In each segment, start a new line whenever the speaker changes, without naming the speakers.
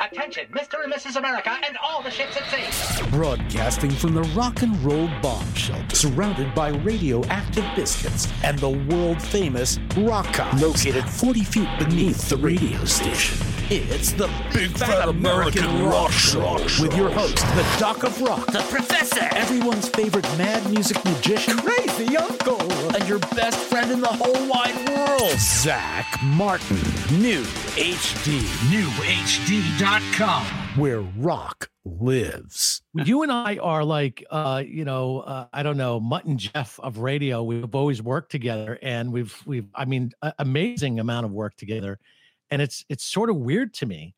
Attention, Mr. and Mrs. America and all the ships at sea.
Broadcasting from the rock and roll bomb shelter, surrounded by radioactive biscuits and the world famous Rock located 40 feet beneath the radio station. It's the Big Fat American Rock Show with your host, the Doc of Rock,
The Professor.
everyone's favorite mad music magician,
Crazy Uncle.
And your best friend in the whole wide world, Zach Martin. New HD,
NewHD.com.
where rock lives.
you and I are like, uh, you know, uh, I don't know, Mutt and Jeff of radio. We've always worked together, and we've we've, I mean, a- amazing amount of work together. And it's it's sort of weird to me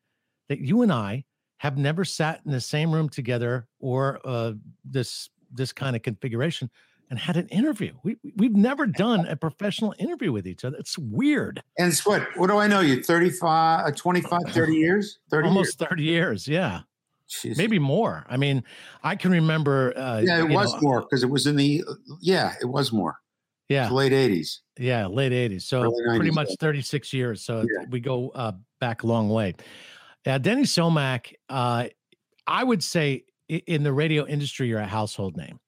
that you and I have never sat in the same room together or uh, this this kind of configuration and had an interview. We we've never done a professional interview with each other. It's weird.
And it's what? What do I know you? 35, uh, 25, 30 years? 30
Almost thirty years. Yeah.
Jeez.
maybe more. I mean, I can remember. Uh,
Yeah, it was
know,
more because it was in the, yeah, it was more.
Yeah,
late 80s.
Yeah, late 80s. So
Early
pretty much 36 years. So
Yeah.
we go uh, back a long way. Uh, Denny Somach, uh, I would say in the radio industry, you're a household name.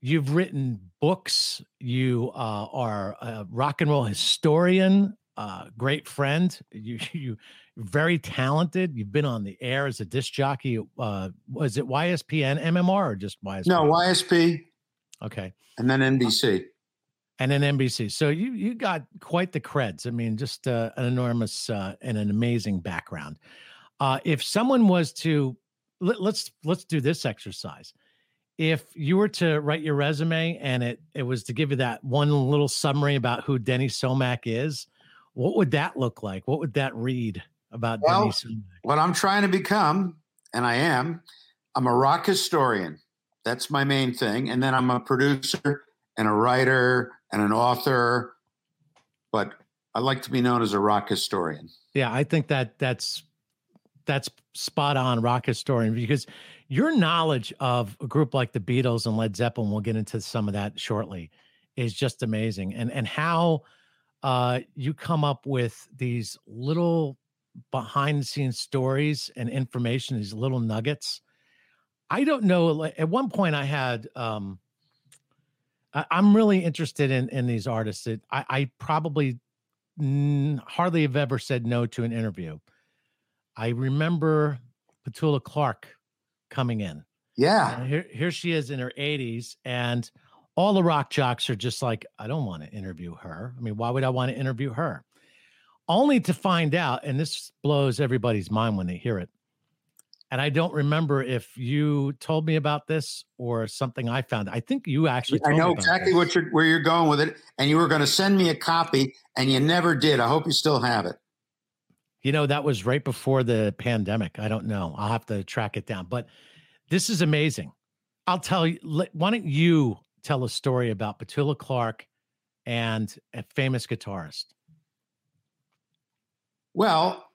You've written books. You uh, are a rock and roll historian, uh, great friend. You you very talented. You've been on the air as a disc jockey. Uh, was it YSPN MMR or just YSP?
No, YSP
Okay
and then NBC.
and then NBC. So you you got quite the creds. I mean, just uh, an enormous uh, and an amazing background. Uh, if someone was to let, let's let's do this exercise. If you were to write your resume and it it was to give you that one little summary about who Denny Somach is, what would that look like? What would that read about Denny
Well, What I'm trying to become, and I am, I'm a rock historian. That's my main thing. And then I'm a producer and a writer and an author. But I like to be known as a rock historian.
Yeah, I think that that's that's spot on rock historian because your knowledge of a group like the Beatles and Led Zeppelin, we'll get into some of that shortly, is just amazing. And and how uh you come up with these little behind the scenes stories and information, these little nuggets. I don't know. At one point I had um I, I'm really interested in in these artists I, I probably mm, hardly have ever said no to an interview. I remember Petula Clark coming in.
Yeah.
Here, here she is in her 80s, and all the rock jocks are just like, I don't want to interview her. I mean, why would I want to interview her? Only to find out, and this blows everybody's mind when they hear it. And I don't remember if you told me about this or something I found. I think you actually.
I
told me
know
about
exactly
this.
what you're where you're going with it. And you were going to send me a copy and you never did. I hope you still have it.
You know, that was right before the pandemic. I don't know. I'll have to track it down. But this is amazing. I'll tell you. Why don't you tell a story about Petula Clark and a famous guitarist?
Well,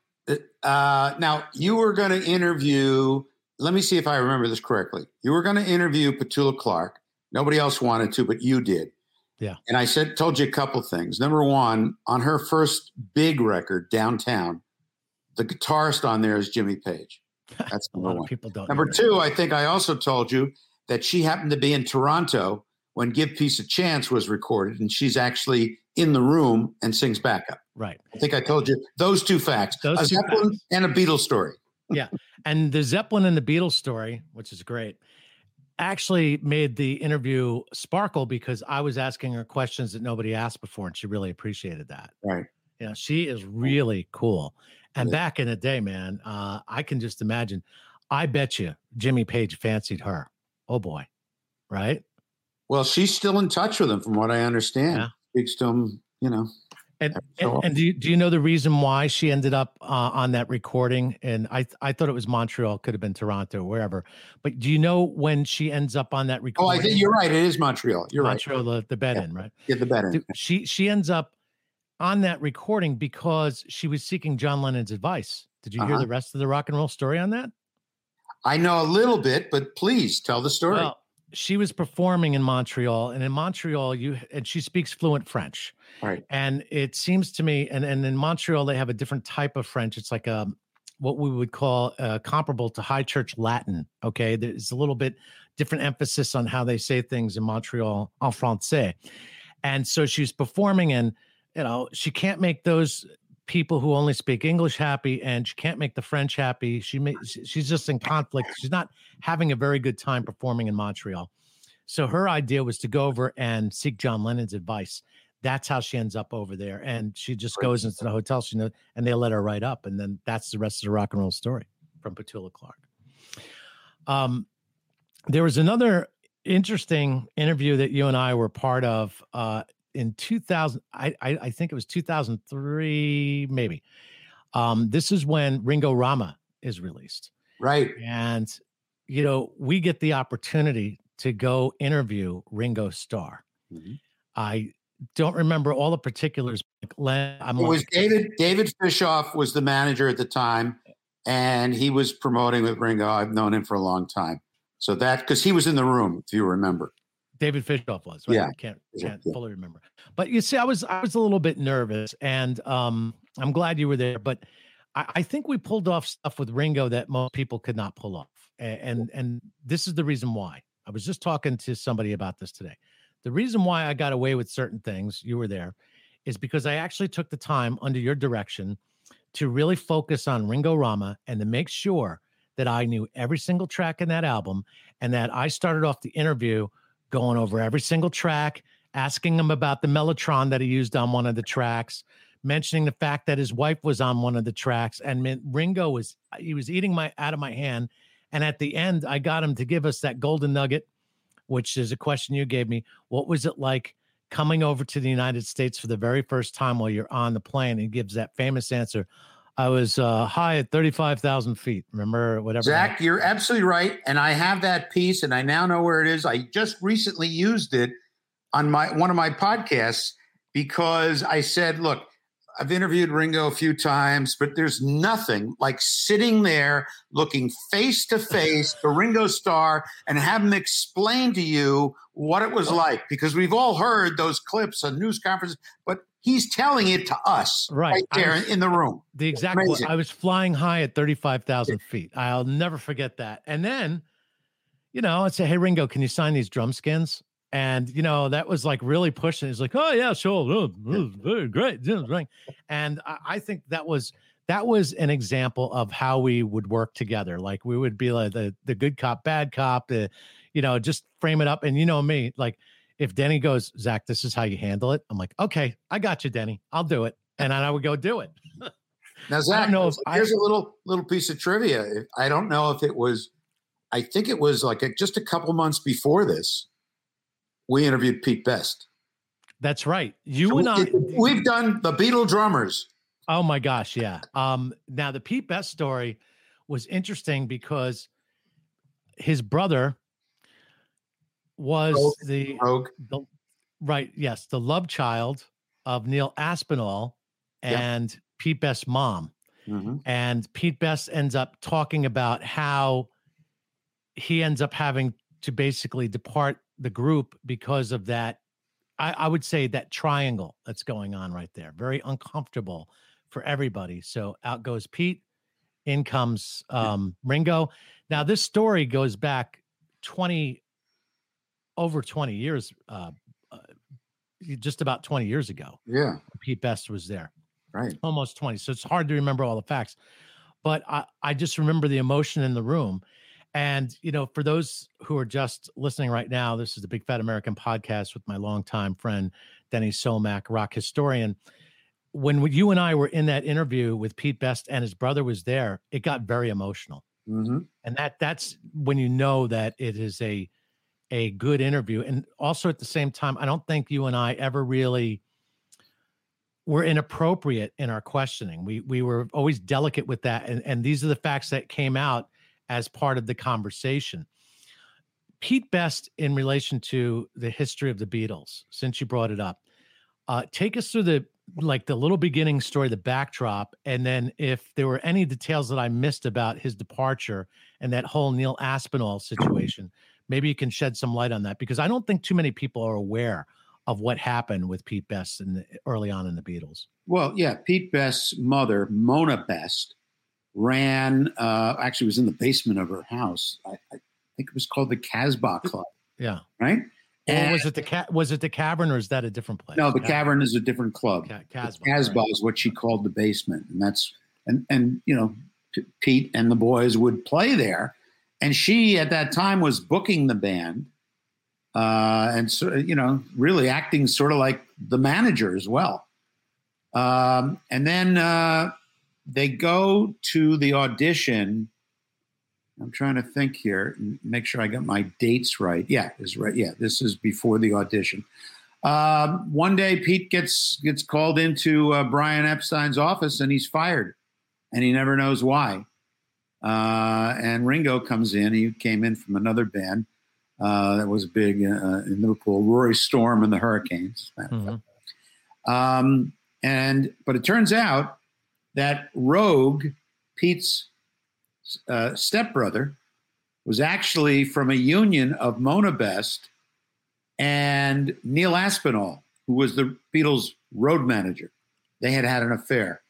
uh, now you were going to interview. Let me see if I remember this correctly. You were going to interview Petula Clark. Nobody else wanted to, but you did.
Yeah.
And I said, told you a couple things. Number one, on her first big record, Downtown, the guitarist on there is Jimmy Page. That's number one.
people don't.
Number two, I think I also told you that she happened to be in Toronto when Give Peace a Chance was recorded, and she's actually in the room and sings backup.
Right.
I think I told you those two facts:
Those
a
two
Zeppelin
facts.
and a Beatles story. Yeah.
And the Zeppelin and the Beatles story, which is great, actually made the interview sparkle because I was asking her questions that nobody asked before, and she really appreciated that.
Right.
You know, she is really cool. And
Yeah.
back in the day, man, uh, I can just imagine. I bet you Jimmy Page fancied her. Oh boy, right?
Well, she's still in touch with him, from what I understand.
Yeah.
Speaks to him, you know.
And and, and do you, do you know the reason why she ended up uh, on that recording? And I I thought it was Montreal, could have been Toronto, wherever. But do you know when she ends up on that recording? Oh.
I think you're right. It is Montreal. You're right.
Montreal, the, the bed
Yeah.
in, right?
right. Get the bed in.
She she ends up on that recording because she was seeking John Lennon's advice. Did you hear
Uh-huh.
the rest of the rock and roll story on that?
I know a little bit, but please tell the story.
Well, she was performing in Montreal, and in Montreal, you and she speaks fluent French.
Right.
And it seems to me, and, and in Montreal, they have a different type of French. It's like a what we would call uh, comparable to High Church Latin. Okay, there's a little bit different emphasis on how they say things in Montreal en français. And so she's performing, and you know she can't make those people who only speak English happy, and she can't make the French happy. She may, she's just in conflict. She's not having a very good time performing in Montreal. So her idea was to go over and seek John Lennon's advice. That's how she ends up over there, and she just goes into the hotel. She knows, and they let her right up, and then that's the rest of the rock and roll story from Petula Clark. Um, there was another interesting interview that you and I were part of uh, in 2000. I, I I think it was 2003, maybe. Um, this is when Ringorama is released.
right.
And, you know, we get the opportunity to go interview Ringo Starr.
Mhm.
I don't remember all the particulars. Len- I'm
It was
like,
David. David Fishof was the manager at the time, and he was promoting with Ringo. I've known him for a long time. So that because he was in the room, if you remember.
David Fishof was. Right?
Yeah.
I can't can't
yeah.
fully remember. But you see, I was I was a little bit nervous, and um, I'm glad you were there. But I, I think we pulled off stuff with Ringo that most people could not pull off, A- and and this is the reason why. I was just talking to somebody about this today. The reason why I got away with certain things, you were there, is because I actually took the time under your direction to really focus on Ringorama and to make sure that I knew every single track in that album and that I started off the interview going over every single track, asking him about the Mellotron that he used on one of the tracks, mentioning the fact that his wife was on one of the tracks, and Ringo was he was eating my out of my hand. And at the end, I got him to give us that golden nugget, which is a question you gave me. What was it like coming over to the United States for the very first time while you're on the plane? And gives that famous answer. I was uh, high at 35,000 feet. Remember, whatever.
Zach, you're absolutely right, and I have that piece, and I now know where it is. I just recently used it on my one of my podcasts because I said, "Look, I've interviewed Ringo a few times, but there's nothing like sitting there looking face to face to Ringo Starr and have him explain to you what it was like because we've all heard those clips on news conferences, but he's telling it to us
Right. I
there
was-
in the room.
the exact I was flying high at 35,000 feet. I'll never forget that. And then, you know, I'd say, Hey, Ringo, can you sign these drum skins? And, you know, that was like really pushing. He's like, Oh, yeah, sure. Oh, oh, very great. Right." And I, I think that was. That was an example of how we would work together. Like we would be like the the good cop, bad cop, the, you know, just frame it up. And you know me, like if Denny goes, Zach, this is how you handle it. I'm like, okay, I got you, Denny. I'll do it. And then I would go do it.
Now, Zach, here's a little little piece of trivia. I don't know if it was, I think it was like a, just a couple months before this, we interviewed Pete Best.
That's right. You and I.
We've done the Beatle drummers.
Oh my gosh, yeah. Um, now the Pete Best story was interesting because his brother was
Roag.
the,
Roag.
the right, yes, the love child of Neil Aspinall
Yeah.
and Pete Best's mom.
Mhm.
And Pete Best ends up talking about how he ends up having to basically depart the group because of that. I, I would say that triangle that's going on right there. Very uncomfortable for everybody. So out goes Pete, in comes um, Ringo. Now, this story goes back 20, over 20 years, uh, uh, just about 20 years ago.
Yeah.
Pete Best was there.
Right.
almost 20. So it's hard to remember all the facts. But I, I just remember the emotion in the room. And, you know, for those who are just listening right now, this is the Big Fat American podcast with my longtime friend, Denny Somach, rock historian. When you and I were in that interview with Pete Best and his brother was there, it got very emotional.
hmm
And that that's when you know that it is a a good interview. And also at the same time, I don't think you and I ever really were inappropriate in our questioning. We we were always delicate with that. And, and these are the facts that came out as part of the conversation. Pete Best, in relation to the history of the Beatles, since you brought it up, uh, take us through the like the little beginning story, the backdrop, and then if there were any details that I missed about his departure and that whole Neil Aspinall situation, maybe you can shed some light on that because I don't think too many people are aware of what happened with Pete Best in the, early on in the Beatles.
Well, yeah, Pete Best's mother, Mona Best, ran. Uh, actually, was in the basement of her house. I, I think it was called the Casbah Club,
Yeah.
right?
Or
And-
was it the cat? Was it the cavern, or is that a different place?
no, the
Ca-
cavern is a different club.
Ca- Casbah.
Casbah
right.
is what she called the basement, and that's and and you know, P- Pete and the boys would play there, and she at that time was booking the band, uh, and so you know, really acting sort of like the manager as well. Um, and then uh, they go to the audition. I'm trying to think here, and make sure I got my dates right. Yeah, is right. Yeah, this is before the audition. Um, one day, Pete gets gets called into uh, Brian Epstein's office, and he's fired, and he never knows why. Uh, and Ringo comes in. He came in from another band uh, that was big uh, in Liverpool, Rory Storm and the Hurricanes. as a matter of fact.
Mhm.
Um, and but it turns out that Roag, Pete's uh, stepbrother, was actually from a union of Mona Best and Neil Aspinall, who was the Beatles' road manager. They had had an affair.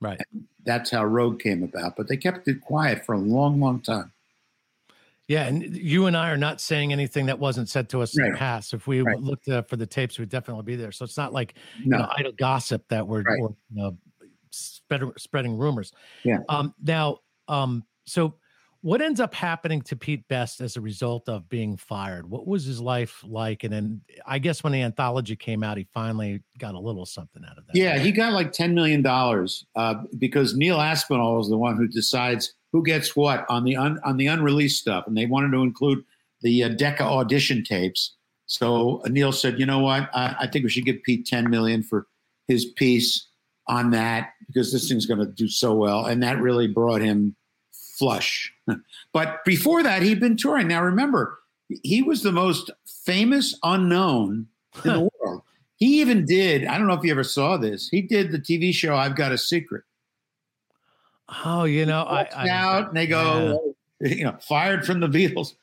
Right.
That's how Roag came about. But they kept it quiet for a long, long time.
Yeah, and you and I are not saying anything that wasn't said to us in the past. If we
Right.
looked uh, for the tapes, we'd definitely be there. So it's not like you know idle gossip that we're,
Right.
you know, spread, spreading rumors.
Yeah.
Um. Now, um. So, what ends up happening to Pete Best as a result of being fired? What was his life like? And then, I guess when the anthology came out, he finally got a little something out of that.
Yeah, he got like ten million dollars uh, because Neil Aspinall is the one who decides who gets what on the un, on the unreleased stuff, and they wanted to include the uh, Decca audition tapes. So uh, Neil said, "You know what? I, I think we should give Pete ten million for his piece on that because this thing's going to do so well," and that really brought him flush. but before that, he'd been touring. Now remember, he was the most famous unknown in the world. He even did, I don't know if you ever saw this, he did the TV show I've Got a Secret.
Oh, you know, I, I
out and they go, you know, fired from the Beatles.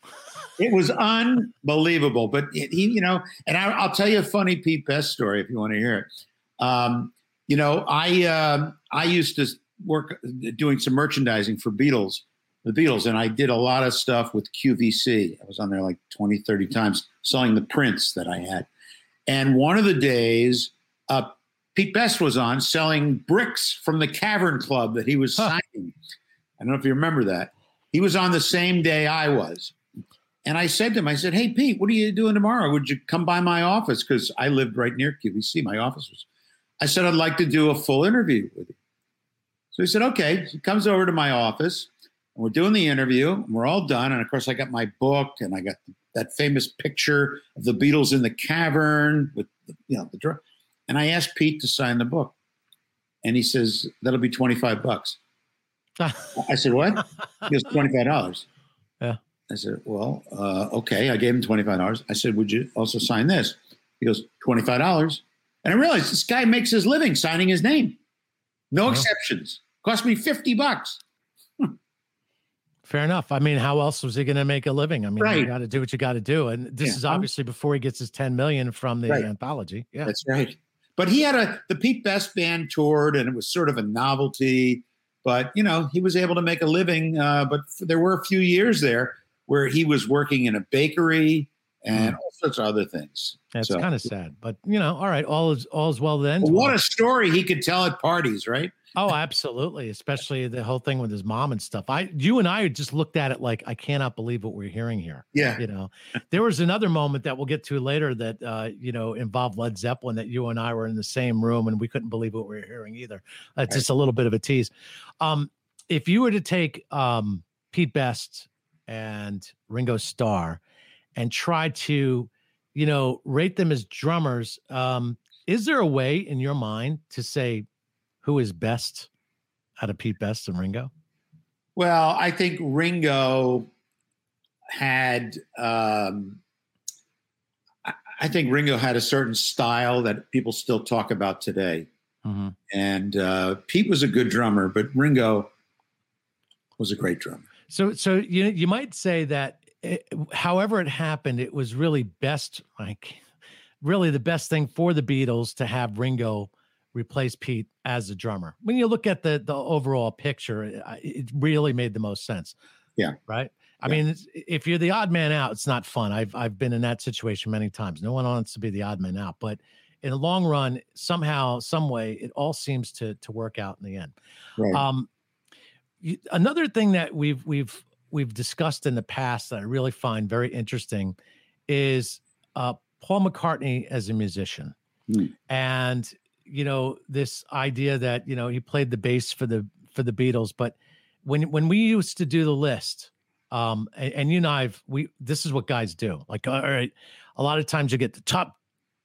It was unbelievable. But he, you know, and I, I'll tell you a funny Pete Best story if you want to hear it. Um, you know, I um I used to work doing some merchandising for Beatles, the Beatles, and I did a lot of stuff with QVC. I was on there like 20, 30 times selling the prints that I had. And one of the days, uh, Pete Best was on selling bricks from the Cavern Club that he was
Huh.
signing. I don't know if you remember that. He was on the same day I was. And I said to him, I said, Hey, Pete, what are you doing tomorrow? Would you come by my office? Because I lived right near QVC. My office was. I said, I'd like to do a full interview with you. So he said, Okay. He comes over to my office and we're doing the interview and we're all done. And of course, I got my book and I got that famous picture of the Beatles in the cavern with, the, you know, the dr- and I asked Pete to sign the book. And he says, That'll be 25 bucks. I said, What? He goes, $25.
Yeah.
I said, Well, uh, okay. I gave him $25. I said, Would you also sign this? He goes, $25. And I realized this guy makes his living signing his name. No
Wow.
exceptions. Cost me 50 bucks.
Fair enough. I mean, how else was he going to make a living? I mean, you got to do what you got to do. And this
Yeah.
is obviously before he gets his 10 million from the
Right.
anthology. Yeah.
That's right. But he had a the Pete Best band toured, and it was sort of a novelty. But you know, he was able to make a living. Uh, but there were a few years there where he was working in a bakery and all sorts of other things.
That's
So-
kind of sad, but you know, all right, all is all is well then.
But what a story he could tell at parties, right?
Oh, absolutely. Especially the whole thing with his mom and stuff. I, you and I just looked at it like, I cannot believe what we're hearing here.
Yeah.
You know, there was another moment that we'll get to later that, uh, you know, involved Led Zeppelin that you and I were in the same room and we couldn't believe what we were hearing either. That's just a little bit of a tease. Um, if you were to take um, Pete Best and Ringo Starr and try to, you know, rate them as drummers, um, is there a way in your mind to say who is best out of Pete Best and Ringo?
Well, I think Ringo had. Um, I- think Ringo had a certain style that people still talk about today,
Mm-hmm.
and uh, Pete was a good drummer, but Ringo was a great drummer.
So, so you you might say that, it, however it happened, it was really best, like, really the best thing for the Beatles to have Ringo replace Pete as a drummer. When you look at the the overall picture, it, it really made the most sense.
Yeah.
Right. I
Yeah.
mean, if you're the odd man out, it's not fun. I've I've been in that situation many times. No one wants to be the odd man out, but in the long run, somehow, some way, it all seems to to work out in the end.
Right.
Um, another thing that we've we've we've discussed in the past that I really find very interesting is uh, Paul McCartney as a musician,
Hmm.
and you know this idea that you know he played the bass for the for the Beatles, but when when we used to do the list, um, and, and you and I've we this is what guys do. Like all right, a lot of times you get the top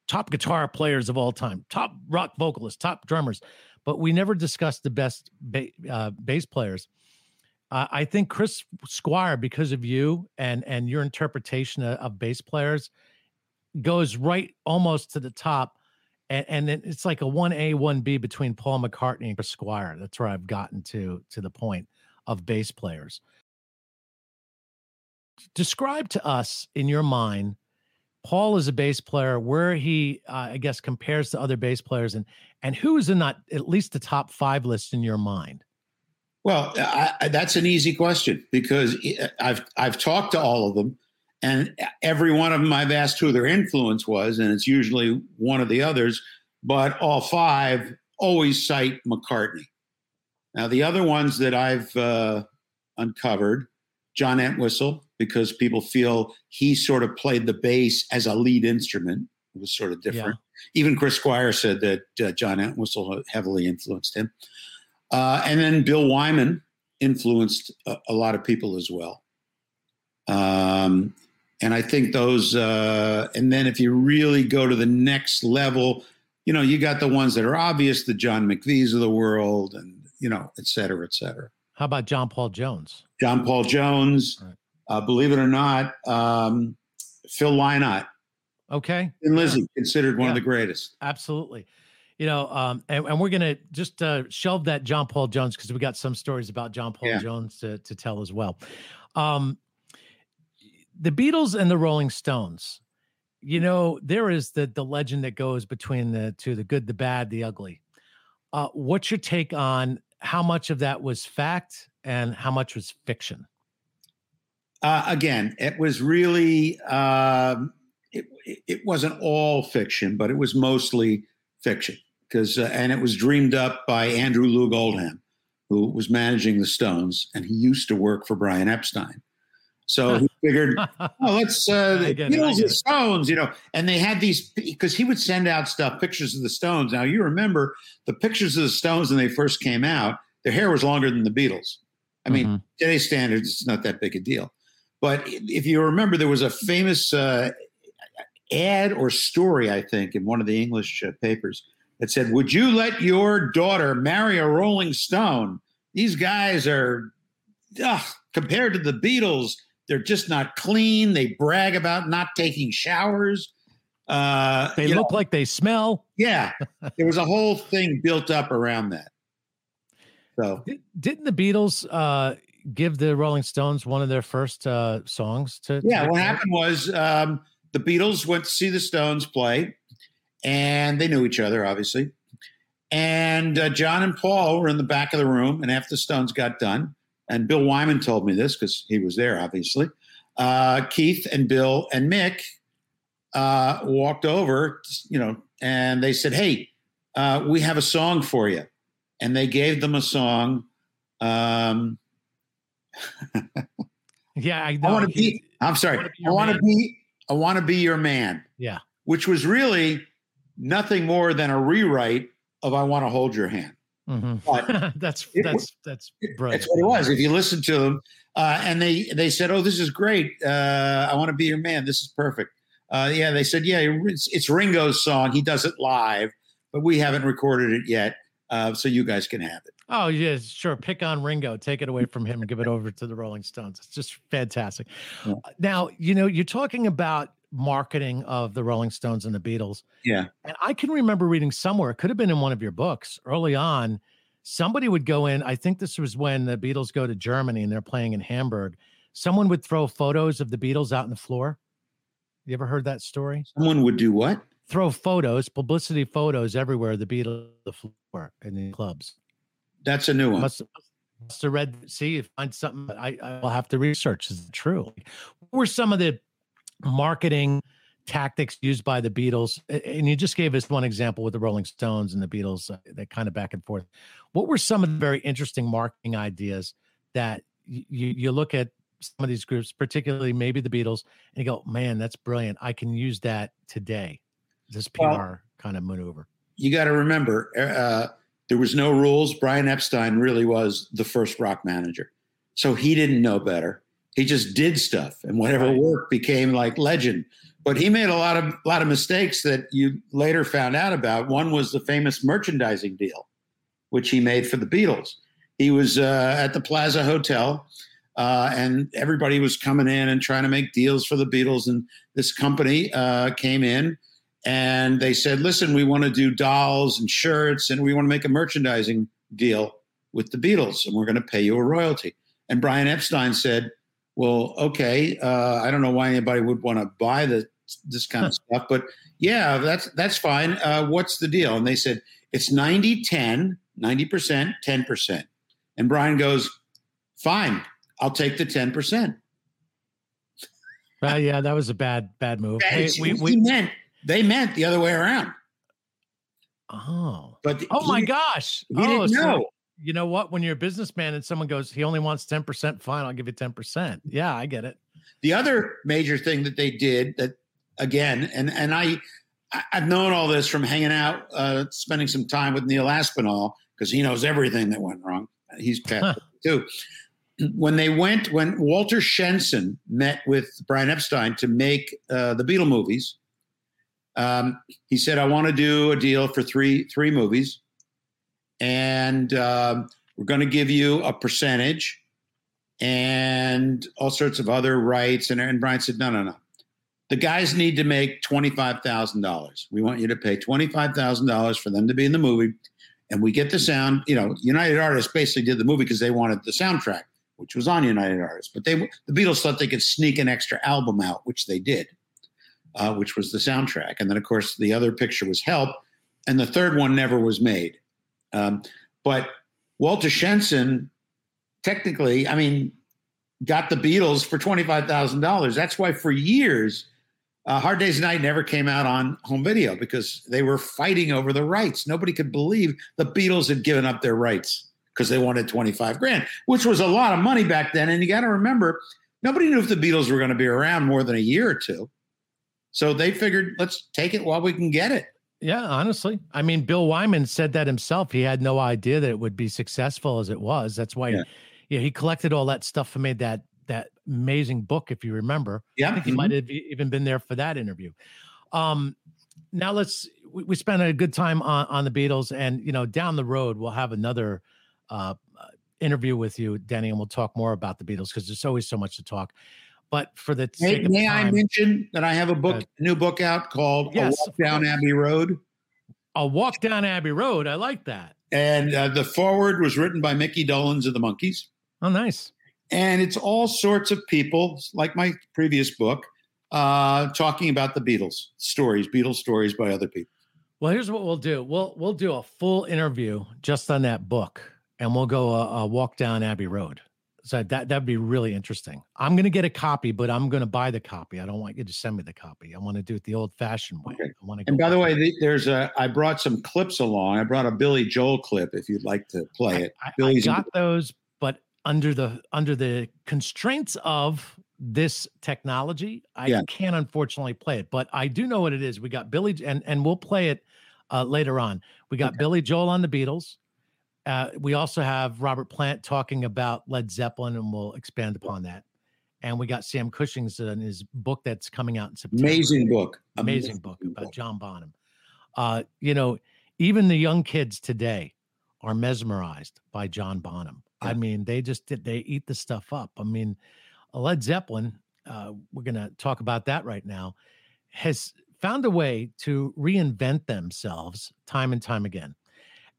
top guitar players of all time, top rock vocalists, top drummers, but we never discussed the best ba- uh, bass players. Uh, I think Chris Squire, because of you and and your interpretation of, of bass players, goes right almost to the top, and and then it's like a one A one B between Paul McCartney and Chris Squire. That's where I've gotten to to the point of bass players. Describe to us in your mind Paul is a bass player, where he, uh, I guess, compares to other bass players, and and who is in that at least the top five list in your mind?
Well, I, that's an easy question because I've I've talked to all of them, and every one of them I've asked who their influence was, and it's usually one of the others. But all five always cite McCartney. Now the other ones that I've uh, uncovered, John Entwistle, because people feel he sort of played the bass as a lead instrument. It was sort of different. Even Chris Squire said that uh, John Entwistle heavily influenced him. Uh, and then Bill Wyman influenced a, a lot of people as well. Um, and I think those, uh, and then if you really go to the next level, you know, you got the ones that are obvious, the John McVies of the world, and, you know, et cetera, et cetera.
How about John Paul Jones?
John Paul Jones,
Right.
uh, believe it or not, um, Phil Lynott
Okay,
and Lizzy, considered one
Yeah.
of the greatest.
absolutely. You know, um, and, and we're gonna just uh, shelve that John Paul Jones because we got some stories about John Paul
Yeah.
Jones to to tell as well. Um, the Beatles and the Rolling Stones. You know, there is the the legend that goes between the two, the good, the bad, the ugly. Uh, what's your take on how much of that was fact and how much was fiction?
Uh, again, it was really um, it, it wasn't all fiction, but it was mostly fiction because uh, and it was dreamed up by Andrew Loog Oldham, who was managing the Stones, and he used to work for Brian Epstein. So he figured, oh, let's uh, the
get it, I
Beatles and. Stones, you know, and they had these because he would send out stuff, pictures of the Stones. Now you remember the pictures of the Stones when they first came out; their hair was longer than the Beatles. I mean,
Mhm.
today's standards, it's not that big a deal. But if you remember, there was a famous uh, ad or story, I think, in one of the English uh, papers that said, "Would you let your daughter marry a Rolling Stone? These guys are, ugh, compared to the Beatles, they're just not clean. They brag about not taking showers. Uh,
they look
know,
like they smell.
yeah. There was a whole thing built up around that. So
Did, didn't the Beatles uh, give the Rolling Stones one of their first uh, songs to? to
Yeah, what happened was um, the Beatles went to see the Stones play, and they knew each other, obviously. And uh, John and Paul were in the back of the room, and after the Stones got done, and Bill Wyman told me this because he was there, obviously. Uh, Keith and Bill and Mick uh, walked over, you know, and they said, "Hey, uh, we have a song for you," and they gave them a song. Um,
yeah, I,
I want to be. I'm sorry. I want to be. I want to be your man.
Yeah,
which was really nothing more than a rewrite of "I Want to Hold Your Hand."
Mm-hmm. But that's it, that's that's brilliant.
That's what it was. If you listen to them, uh, and they they said, "Oh, this is great. Uh, I want to be your man. This is perfect." Uh, yeah, they said, "Yeah, it's, it's, Ringo's song. He does it live, but we haven't recorded it yet, uh, so you guys can have it."
Oh yeah, sure. Pick on Ringo, take it away from him, and give it over to the Rolling Stones. It's just fantastic. Yeah. Now, you know, you're talking about marketing of the Rolling Stones and the Beatles.
Yeah.
And I can remember reading somewhere, it could have been in one of your books early on. Somebody would go in, I think this was when the Beatles go to Germany and they're playing in Hamburg. Someone would throw photos of the Beatles out on the floor. You ever heard that story?
Someone would do what?
Throw photos, publicity photos everywhere, the Beatles the floor in the clubs.
That's a new one.
Must, must have read, see, if find something I, I will have to research. Is it true? What were some of the marketing tactics used by the Beatles. And you just gave us one example with the Rolling Stones and the Beatles, uh, that kind of back and forth. What were some of the very interesting marketing ideas that you, you look at some of these groups, particularly maybe the Beatles, and you go, man, that's brilliant. I can use that today. This PR well, kind of maneuver.
You got to remember, uh, there was no rules. Brian Epstein really was the first rock manager. So he didn't know better. He just did stuff, and whatever right. worked became like legend. But he made a lot of lot of mistakes that you later found out about. One was the famous merchandising deal, which he made for the Beatles. He was uh, at the Plaza Hotel, uh, and everybody was coming in and trying to make deals for the Beatles. And this company uh, came in and they said, "Listen, we want to do dolls and shirts, and we want to make a merchandising deal with the Beatles, and we're going to pay you a royalty." And Brian Epstein said, well, okay, uh, I don't know why anybody would want to buy the, this kind of stuff, but yeah, that's that's fine. Uh, what's the deal? And they said it's 90 10, 90%, 10%. And Brian goes, fine, I'll take the 10%.
Uh, yeah, that was a bad, bad move.
Hey, we, we, meant they meant the other way around.
Oh,
but
oh my gosh,
he oh, didn't know
you know what? When you're a businessman and someone goes, he only wants 10%, fine, I'll give you 10%. Yeah, I get it.
The other major thing that they did that again, and and I I've known all this from hanging out, uh, spending some time with Neil Aspinall, because he knows everything that went wrong. He's Catholic too. When they went, when Walter Shenson met with Brian Epstein to make uh, the Beatle movies, um, he said, "I want to do a deal for three three movies and um, we're going to give you a percentage and all sorts of other rights. And, and Brian said, no, no, no. The guys need to make $25,000. We want you to pay $25,000 for them to be in the movie. And we get the sound, you know, United Artists basically did the movie because they wanted the soundtrack, which was on United Artists. But they, the Beatles thought they could sneak an extra album out, which they did, uh, which was the soundtrack. And then, of course, the other picture was Help. And the third one never was made. Um, but Walter Shenson, technically, I mean, got the Beatles for $25,000. That's why for years, uh, Hard Day's Night never came out on home video because they were fighting over the rights. Nobody could believe the Beatles had given up their rights because they wanted 25 grand, which was a lot of money back then. And you got to remember, nobody knew if the Beatles were going to be around more than a year or two. So they figured, let's take it while we can get it.
Yeah, honestly. I mean, Bill Wyman said that himself. He had no idea that it would be successful as it was. That's why yeah. he, he collected all that stuff and made that that amazing book, if you remember.
Yeah.
I think he mm-hmm. might have even been there for that interview. Um, now let's we, we spent a good time on, on the Beatles, and you know, down the road we'll have another uh, interview with you, Denny, and we'll talk more about the Beatles because there's always so much to talk. But for the
may, may time, I mention that I have a book, a new book out called yes, "A Walk Down Abbey Road."
A walk down Abbey Road. I like that.
And uh, the forward was written by Mickey Dolenz of the Monkees.
Oh, nice.
And it's all sorts of people, like my previous book, uh, talking about the Beatles stories, Beatles stories by other people.
Well, here's what we'll do. We'll we'll do a full interview just on that book, and we'll go a, a walk down Abbey Road. So that that'd be really interesting. I'm gonna get a copy, but I'm gonna buy the copy. I don't want you to send me the copy. I want to do it the old-fashioned way.
Okay.
I want to.
And by the way, the- there's a. I brought some clips along. I brought a Billy Joel clip if you'd like to play it.
I, I got those, but under the under the constraints of this technology, I
Yeah.
can't unfortunately play it. But I do know what it is. We got Billy, and and we'll play it uh, later on. We got
Okay.
Billy Joel on the Beatles. Uh, we also have Robert Plant talking about Led Zeppelin, and we'll expand upon that. And we got Sam Cushing's in his book that's coming out in September
amazing book.
amazing book about John Bonham. Uh, you know, even the young kids today are mesmerized by John Bonham. I mean, they just did, they eat the stuff up. I mean, Led Zeppelin, uh, we're going to talk about that right now, has found a way to reinvent themselves time and time again.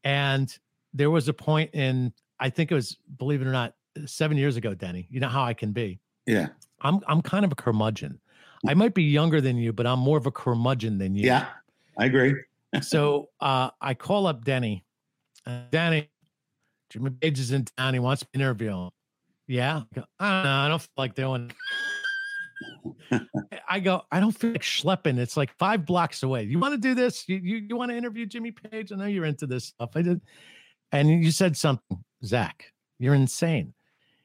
And there was a point in, I think it was, believe it or not, seven years ago, Denny. You know how I can be.
Yeah.
I'm I'm kind of a curmudgeon. I might be younger than you, but I'm more of a curmudgeon than you.
Yeah. I agree.
So uh, I call up Denny. Uh, Denny, Jimmy Page is in town. He wants to interview him. Yeah. I, go, I don't know. I don't feel like doing. I go. I don't feel like schlepping. It's like five blocks away. You want to do this? You you, you want to interview Jimmy Page? I know you're into this stuff. I did. And you said something, Zach. You're insane.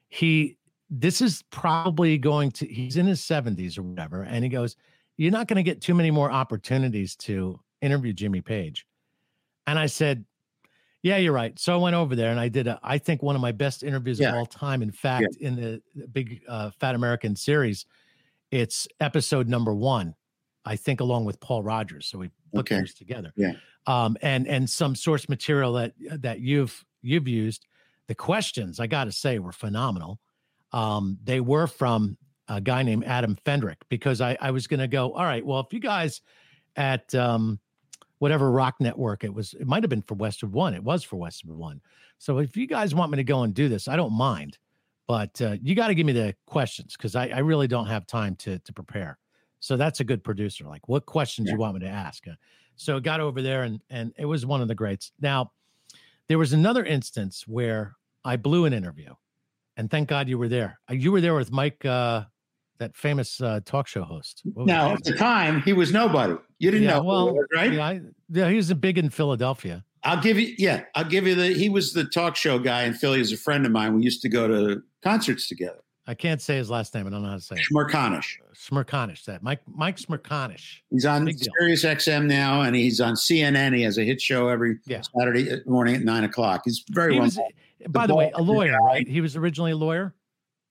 He. This is probably going to. He's in his 70s or whatever, and he goes. You're not going to get too many more opportunities to interview Jimmy Page. And I said, Yeah, you're right. So I went over there and I did, a, I think, one of my best interviews
Yeah.
of all time. In fact, in the, the big uh, Fat American series, it's episode number one, I think, along with Paul Rodgers. So we put
Okay.
those together.
Yeah.
Um, and and some source material that that you've you've used. The questions, I got to say, were phenomenal. Um, they were from a guy named Adam Fendrick because I, I was going to go, all right, well, if you guys at um, whatever rock network it was, it might have been for Westwood One. It was for Westwood One. So if you guys want me to go and do this, I don't mind, but uh, you got to give me the questions because I, I really don't have time to to prepare. So that's a good producer. Like, what questions you want me to ask? Uh, So I got over there and and it was one of the greats. Now, there was another instance where I blew an interview, and thank God you were there. Uh, You were there with Mike, uh, that famous uh, talk show host.
Now, at the time, he was nobody. You didn't
Yeah,
know,
well,
was, right?
Yeah, I, yeah, he was a big in Philadelphia.
I'll give you. Yeah, I'll give you the. He was the talk show guy in Philly. He's a friend of mine. We used to go to concerts together.
I can't say his last name. I don't know how to say it.
Schmerkanish.
Uh, Smerconish. That Mike Mike Smerconish.
He's on
Big deal.
Sirius XM now, and he's on CNN. He has a hit show every
Yeah.
Saturday uh, morning at nine o'clock. He's very
He
well.
was, eh, by the way, a lawyer, right? He was originally a lawyer.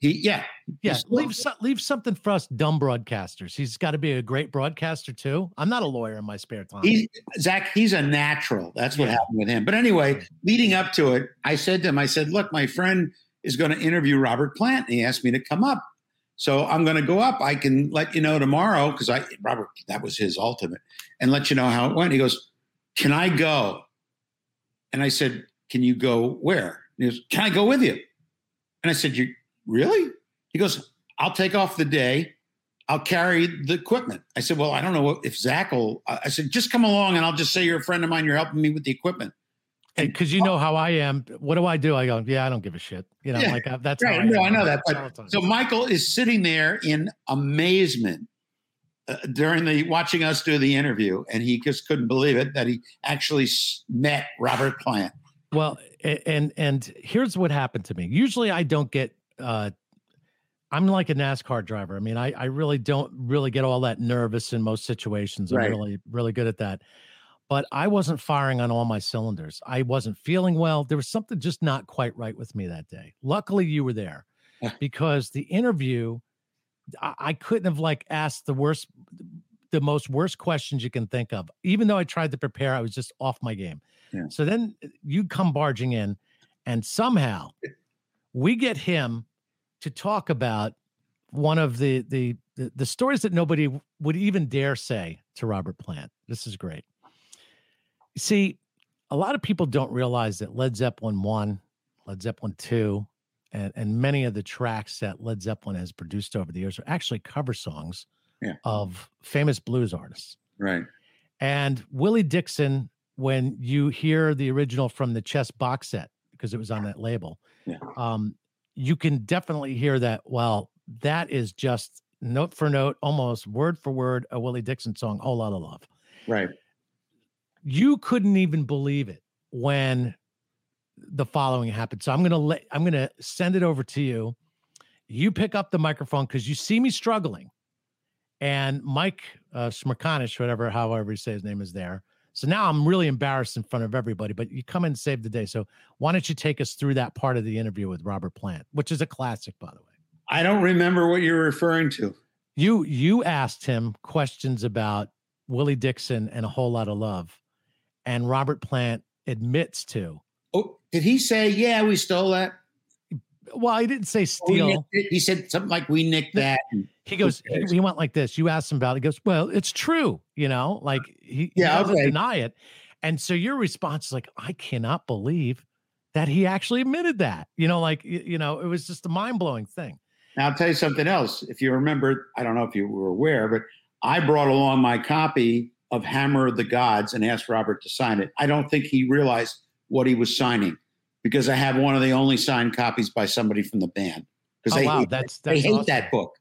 He yeah.
Yeah, leave so, leave something for us dumb broadcasters. He's got to be a great broadcaster too. I'm not a lawyer in my spare time.
He Zach, he's a natural. That's what
Yeah.
happened with him. But anyway, leading up to it, I said to him, I said, look, my friend is going to interview Robert Plant. And he asked me to come up. So I'm going to go up. I can let you know tomorrow because I Robert, that was his ultimate, and let you know how it went. He goes, Can I go? And I said, Can you go where? He goes, Can I go with you? And I said, You really? He goes, I'll take off the day. I'll carry the equipment. I said, Well, I don't know if Zach will. I said, Just come along and I'll just say you're a friend of mine. You're helping me with the equipment.
Because you know how I am. What do I do? I go, yeah, I don't give a shit. You know,
Yeah.
like I, that's how
Right.
I
No,
am.
I know that. But so Michael is sitting there in amazement uh, during the watching us do the interview, and he just couldn't believe it that he actually met Robert Plant.
Well, and and here's what happened to me. Usually I don't get uh I'm like a NASCAR driver. I mean, I I really don't really get all that nervous in most situations. I'm
Right.
really really good at that. But I wasn't firing on all my cylinders. I wasn't feeling well. There was something just not quite right with me that day. Luckily you were there because the interview I, I couldn't have like asked the worst the most worst questions you can think of. Even though I tried to prepare, I was just off my game.
Yeah.
So then uh, you come barging in, and somehow we get him to talk about one of the the the, the stories that nobody would even dare say to Robert Plant. This is great. See, a lot of people don't realize that Led Zeppelin one, Led Zeppelin two, and and many of the tracks that Led Zeppelin has produced over the years are actually cover songs
Yeah.
of famous blues artists.
Right.
And Willie Dixon, when you hear the original from the Chess box set, because it was on that label,
Yeah.
um, you can definitely hear that. Well, that is just note for note, almost word for word, a Willie Dixon song, "Whole Lotta Love."
Right.
You couldn't even believe it when the following happened. So I'm gonna let I'm gonna send it over to you. You pick up the microphone because you see me struggling, and Mike uh, Smerconish, whatever, however you say his name, is there. So now I'm really embarrassed in front of everybody, but you come and save the day. So why don't you take us through that part of the interview with Robert Plant, which is a classic, by the way.
I don't remember what you're referring to.
You you asked him questions about Willie Dixon and a whole lot of love, and Robert Plant admits to.
Oh, did he say, "Yeah, we stole that"?
Well, he didn't say steal.
He said something like, "We nicked that."
He goes,
Who
he, he went like this. You asked him about it. He goes, Well, it's true, you know, like he,
Yeah,
he doesn't
okay.
deny it. And so your response is like, I cannot believe that he actually admitted that. You know, like y- you know, it was just a mind-blowing thing.
Now I'll tell you something else. If you remember, I don't know if you were aware, but I brought along my copy of Hammer of the Gods and asked Robert to sign it. I don't think he realized what he was signing because I have one of the only signed copies by somebody from the band. Because
Oh
they,
wow,
hate,
that's
they
that's
hate
awesome.
that book.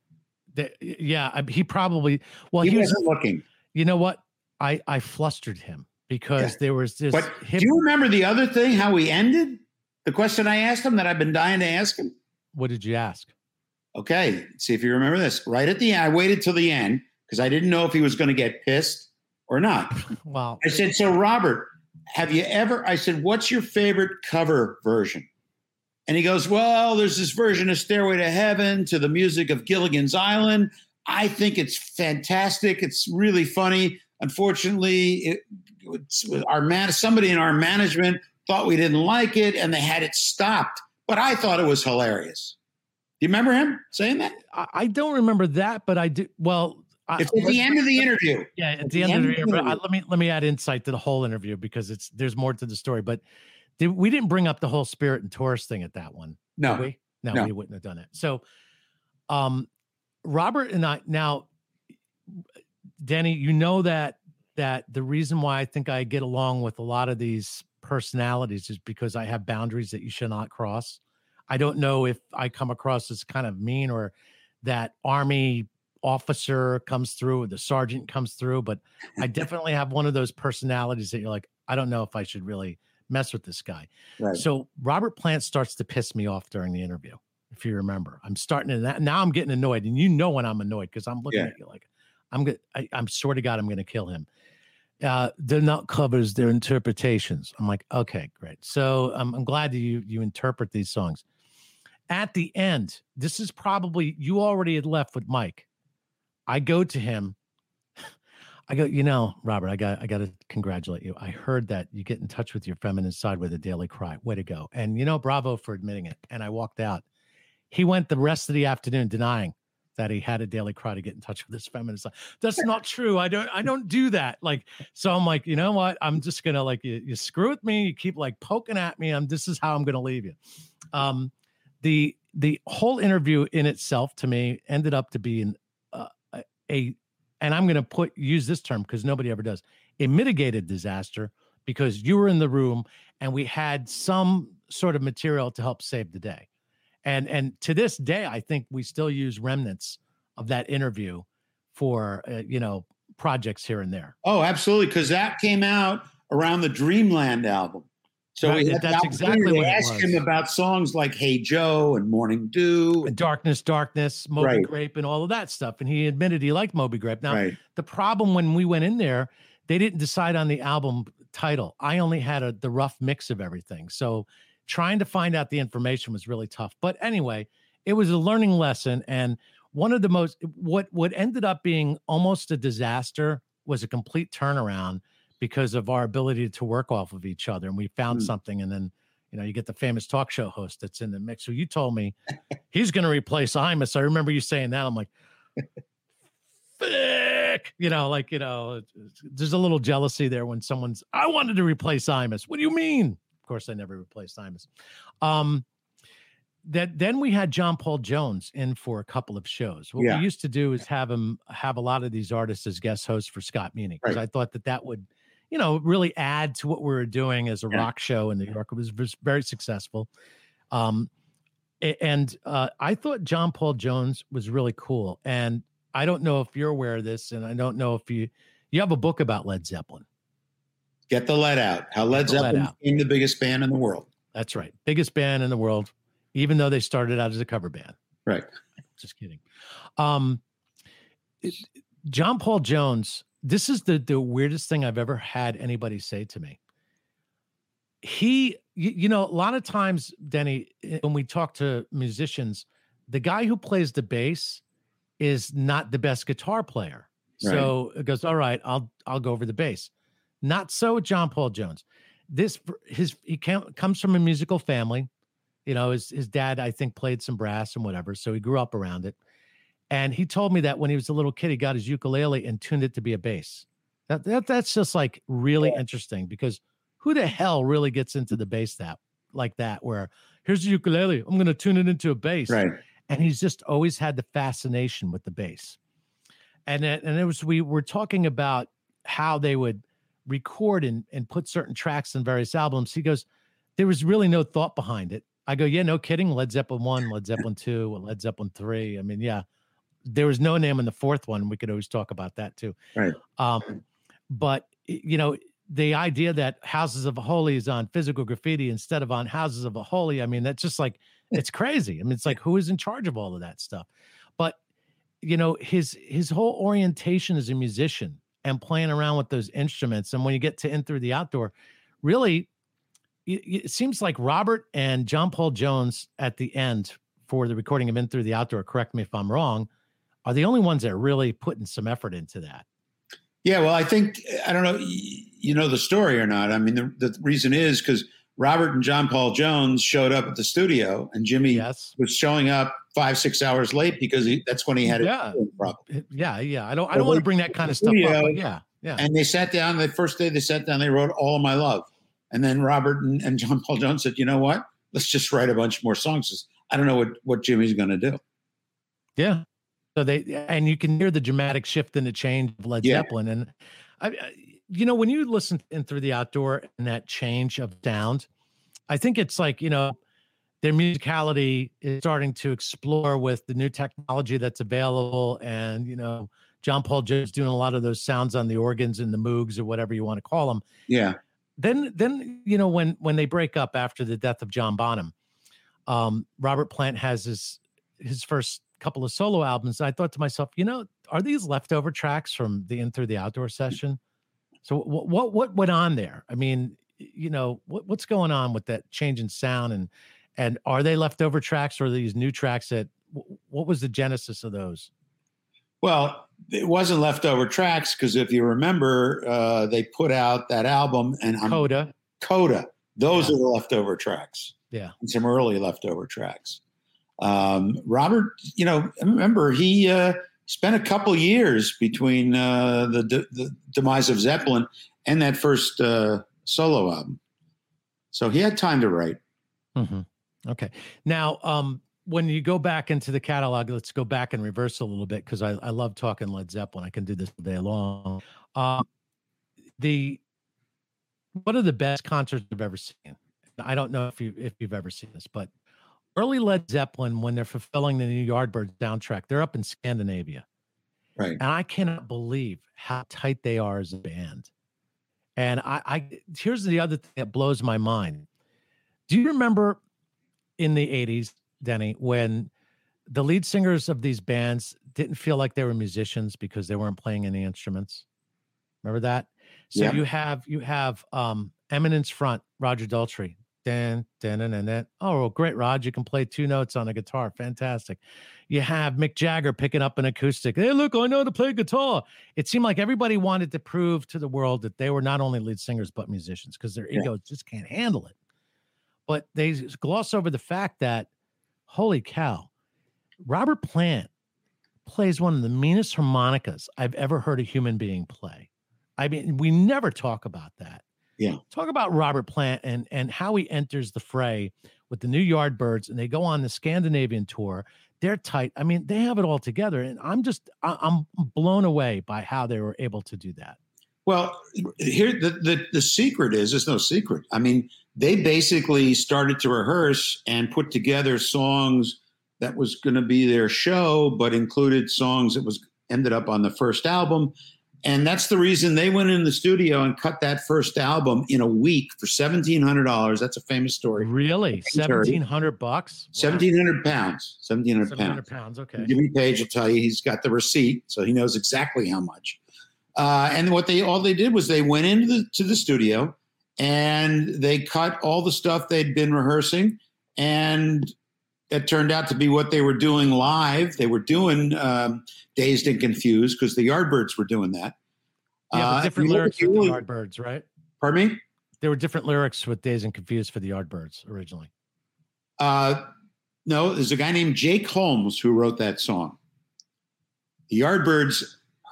Yeah, he probably well,
he
here's
wasn't looking.
you know what? I I flustered him because there was this
But
hip,
do you remember the other thing? How we ended? The question I asked him that I've been dying to ask him.
what did you ask?
Okay, see if you remember this. Right at the end, I waited till the end because I didn't know if he was going to get pissed or not.
Well,
I said, "So Robert, have you ever?" I said, "What's your favorite cover version?" And he goes, "Well, there's this version of Stairway to Heaven to the music of Gilligan's Island. I think it's fantastic. It's really funny. Unfortunately, it, our man, somebody in our management thought we didn't like it, and they had it stopped. But I thought it was hilarious. Do you remember him saying that?
I, don't remember that, but I do well
It's at the end of the interview.
Yeah, at the end of the interview.
interview.
I- Let me let me add insight to the whole interview because it's there's more to the story. But did, we didn't bring up the whole spirit and Taurus thing at that one. did
No,
we? No,
no.
we wouldn't have done it. So, um, Robert and I now, Denny, you know that that the reason why I think I get along with a lot of these personalities is because I have boundaries that you should not cross. I don't know if I come across as kind of mean or that army officer comes through the sergeant comes through, but I definitely have one of those personalities that you're like, I don't know if I should really mess with this guy.
Right.
So Robert Plant starts to piss me off during the interview. If you remember, I'm starting to now I'm getting annoyed, and you know when I'm annoyed because I'm looking
Yeah.
at you like I'm good. I'm swear to God, I'm going to kill him. Uh, they're not covers; they're interpretations. I'm like, okay, great. So um, I'm glad that you you interpret these songs. At the end, this is probably you already had left with Mike. I go to him. I go, you know, Robert, I got I got to congratulate you. I heard that you get in touch with your feminine side with a daily cry. Way to go. And you know, bravo for admitting it. And I walked out. He went the rest of the afternoon denying that he had a daily cry to get in touch with his feminine side. That's not true. I don't I don't do that. Like, so I'm like, you know what? I'm just gonna like you, you screw with me, you keep like poking at me. I'm this is how I'm gonna leave you. Um the the whole interview in itself to me ended up to be an a- and I'm going to put use this term because nobody ever does a mitigated disaster because you were in the room and we had some sort of material to help save the day. And and to this day, I think we still use remnants of that interview for uh, you know projects here and there.
Oh, absolutely. Because that came out around the Dreamland album. So
Right,
we had
that's exactly what
to
it
ask him about songs like Hey Joe and Morning Dew.
And Darkness, darkness, Moby
Right.
Grape, and all of that stuff. And he admitted he liked Moby Grape. Now,
right.
the problem when we went in there, they didn't decide on the album title. I only had a the rough mix of everything. So trying to find out the information was really tough. But anyway, it was a learning lesson. And one of the most what what ended up being almost a disaster was a complete turnaround because of our ability to work off of each other. And we found
Hmm.
something and then you know, you get the famous talk show host that's in the mix. So you told me he's going to replace Imus. I remember you saying that. I'm like, thick, you know, like, you know, there's a little jealousy there when someone's, I wanted to replace Imus. What do you mean? Of course, I never replaced Imus. Um, that then we had John Paul Jones in for a couple of shows. What
Yeah.
we used to do is have him have a lot of these artists as guest hosts for Scott Muni because
Right.
I thought that that would, you know, really add to what we were doing as a
Yeah.
rock show in New York. It was, very successful. Um, And uh, I thought John Paul Jones was really cool. And I don't know if you're aware of this, and I don't know if you you have a book about Led Zeppelin.
Get the lead out. How Led
lead
Zeppelin
out.
became the biggest band in the world.
That's right, biggest band in the world, even though they started out as a cover band.
Right.
Just kidding. Um, John Paul Jones. This is the the weirdest thing I've ever had anybody say to me. He, you, you know, a lot of times, Denny, eh, when we talk to musicians, the guy who plays the bass is not the best guitar player.
Right.
So it goes, all right, I'll I'll go over the bass. Not so with John Paul Jones. This his he comes from a musical family. You know, his his dad I think played some brass and whatever, so he grew up around it. And he told me that when he was a little kid, he got his ukulele and tuned it to be a bass. That, that that's just like really interesting because who the hell really gets into the bass that like that? Where here's the ukulele, I'm going to tune it into a bass,
Right.
and he's just always had the fascination with the bass. And it, and it was we were talking about how they would record and and put certain tracks in various albums. He goes, there was really no thought behind it. I go, yeah, no kidding. Led Zeppelin one, Led Zeppelin two, Led Zeppelin three. I mean, yeah, there was no name in the fourth one. We could always talk about that too.
Right.
Um, but you know, the idea that Houses of a Holy is on physical graffiti instead of on Houses of a Holy, I mean, that's just like it's crazy. I mean, it's like who is in charge of all of that stuff? But you know, his his whole orientation as a musician and playing around with those instruments, and when you get to in through the outdoor, really, it, it seems like Robert and John Paul Jones at the end for the recording of In Through the Outdoor. Correct me if I'm wrong. Are the only ones that are really putting some effort into that.
Yeah, well, I think I don't know. You know the story or not? I mean, the, the reason is because Robert and John Paul Jones showed up at the studio, and Jimmy
Yes.
was showing up five six hours late because he, that's when he had a
Yeah.
hearing problem.
Yeah, yeah. I don't. I don't want to bring that kind of stuff up.
studio-
yeah, yeah.
And they sat down. The first day they sat down, they wrote "All of My Love," and then Robert and, and John Paul Jones said, "You know what? Let's just write a bunch more songs." I don't know what what Jimmy's going to do.
Yeah. So they and you can hear the dramatic shift and the change of Led
Yeah.
Zeppelin. And I, I- you know, when you listen in through the outdoor and that change of sound, I think it's like you know their musicality is starting to explore with the new technology that's available, and you know John Paul Jones doing a lot of those sounds on the organs and the moogs or whatever you want to call them.
Yeah,
then then you know when when they break up after the death of John Bonham, um, Robert Plant has his his first couple of solo albums. I thought to myself, you know, are these leftover tracks from the In Through the Outdoor session? So what what what went on there? I mean, you know, what what's going on with that change in sound and and are they leftover tracks or are these new tracks that what was the genesis of those?
Well, it wasn't leftover tracks because if you remember, uh, they put out that album and on
Coda.
Coda. Those
Yeah.
are the leftover tracks.
Yeah.
and some early leftover tracks. Um, Robert, you know, remember he uh, spent a couple years between uh, the, de- the demise of Zeppelin and that first uh, solo album, so he had time to write.
Mm-hmm. Okay. Now, um, when you go back into the catalog, let's go back and reverse a little bit because I, I love talking Led Zeppelin. I can do this all day long. Um, the one of the best concerts I've ever seen. I don't know if you if you've ever seen this, but early Led Zeppelin when they're fulfilling the new Yardbirds soundtrack, they're up in Scandinavia.
Right.
And I cannot believe how tight they are as a band. And I, I here's the other thing that blows my mind. Do you remember in the 80s, Denny, when the lead singers of these bands didn't feel like they were musicians because they weren't playing any instruments? Remember that? So
Yeah.
you have you have um Eminence front, Roger Daltrey. Dan, dan, dan, dan. Oh, well, great, Rod. You can play two notes on a guitar. Fantastic. You have Mick Jagger picking up an acoustic. Hey, look, I know how to play guitar. It seemed like everybody wanted to prove to the world that they were not only lead singers, but musicians because their
Yeah.
egos just can't handle it. But they gloss over the fact that, holy cow, Robert Plant plays one of the meanest harmonicas I've ever heard a human being play. I mean, we never talk about that.
Yeah.
Talk about Robert Plant and and how he enters the fray with the new Yardbirds, and they go on the Scandinavian tour. They're tight. I mean, they have it all together, and I'm just I'm blown away by how they were able to do that.
Well, here the, the the secret is there's no secret. I mean, they basically started to rehearse and put together songs that was going to be their show, but included songs that was ended up on the first album. And that's the reason they went in the studio and cut that first album in a week for seventeen hundred dollars. That's a famous story.
Really, seventeen hundred bucks,
seventeen hundred pounds, seventeen hundred
pounds. pounds. Okay.
Jimmy Page will tell you he's got the receipt, so he knows exactly how much. Uh, and what they all they did was they went into the to the studio and they cut all the stuff they'd been rehearsing, and it turned out to be what they were doing live. They were doing um, Dazed and Confused because the Yardbirds were doing that.
Yeah, uh, different lyrics with the Yardbirds, right?
Pardon me?
There were different lyrics with Dazed and Confused for the Yardbirds originally.
Uh, no, there's a guy named Jake Holmes who wrote that song. The Yardbirds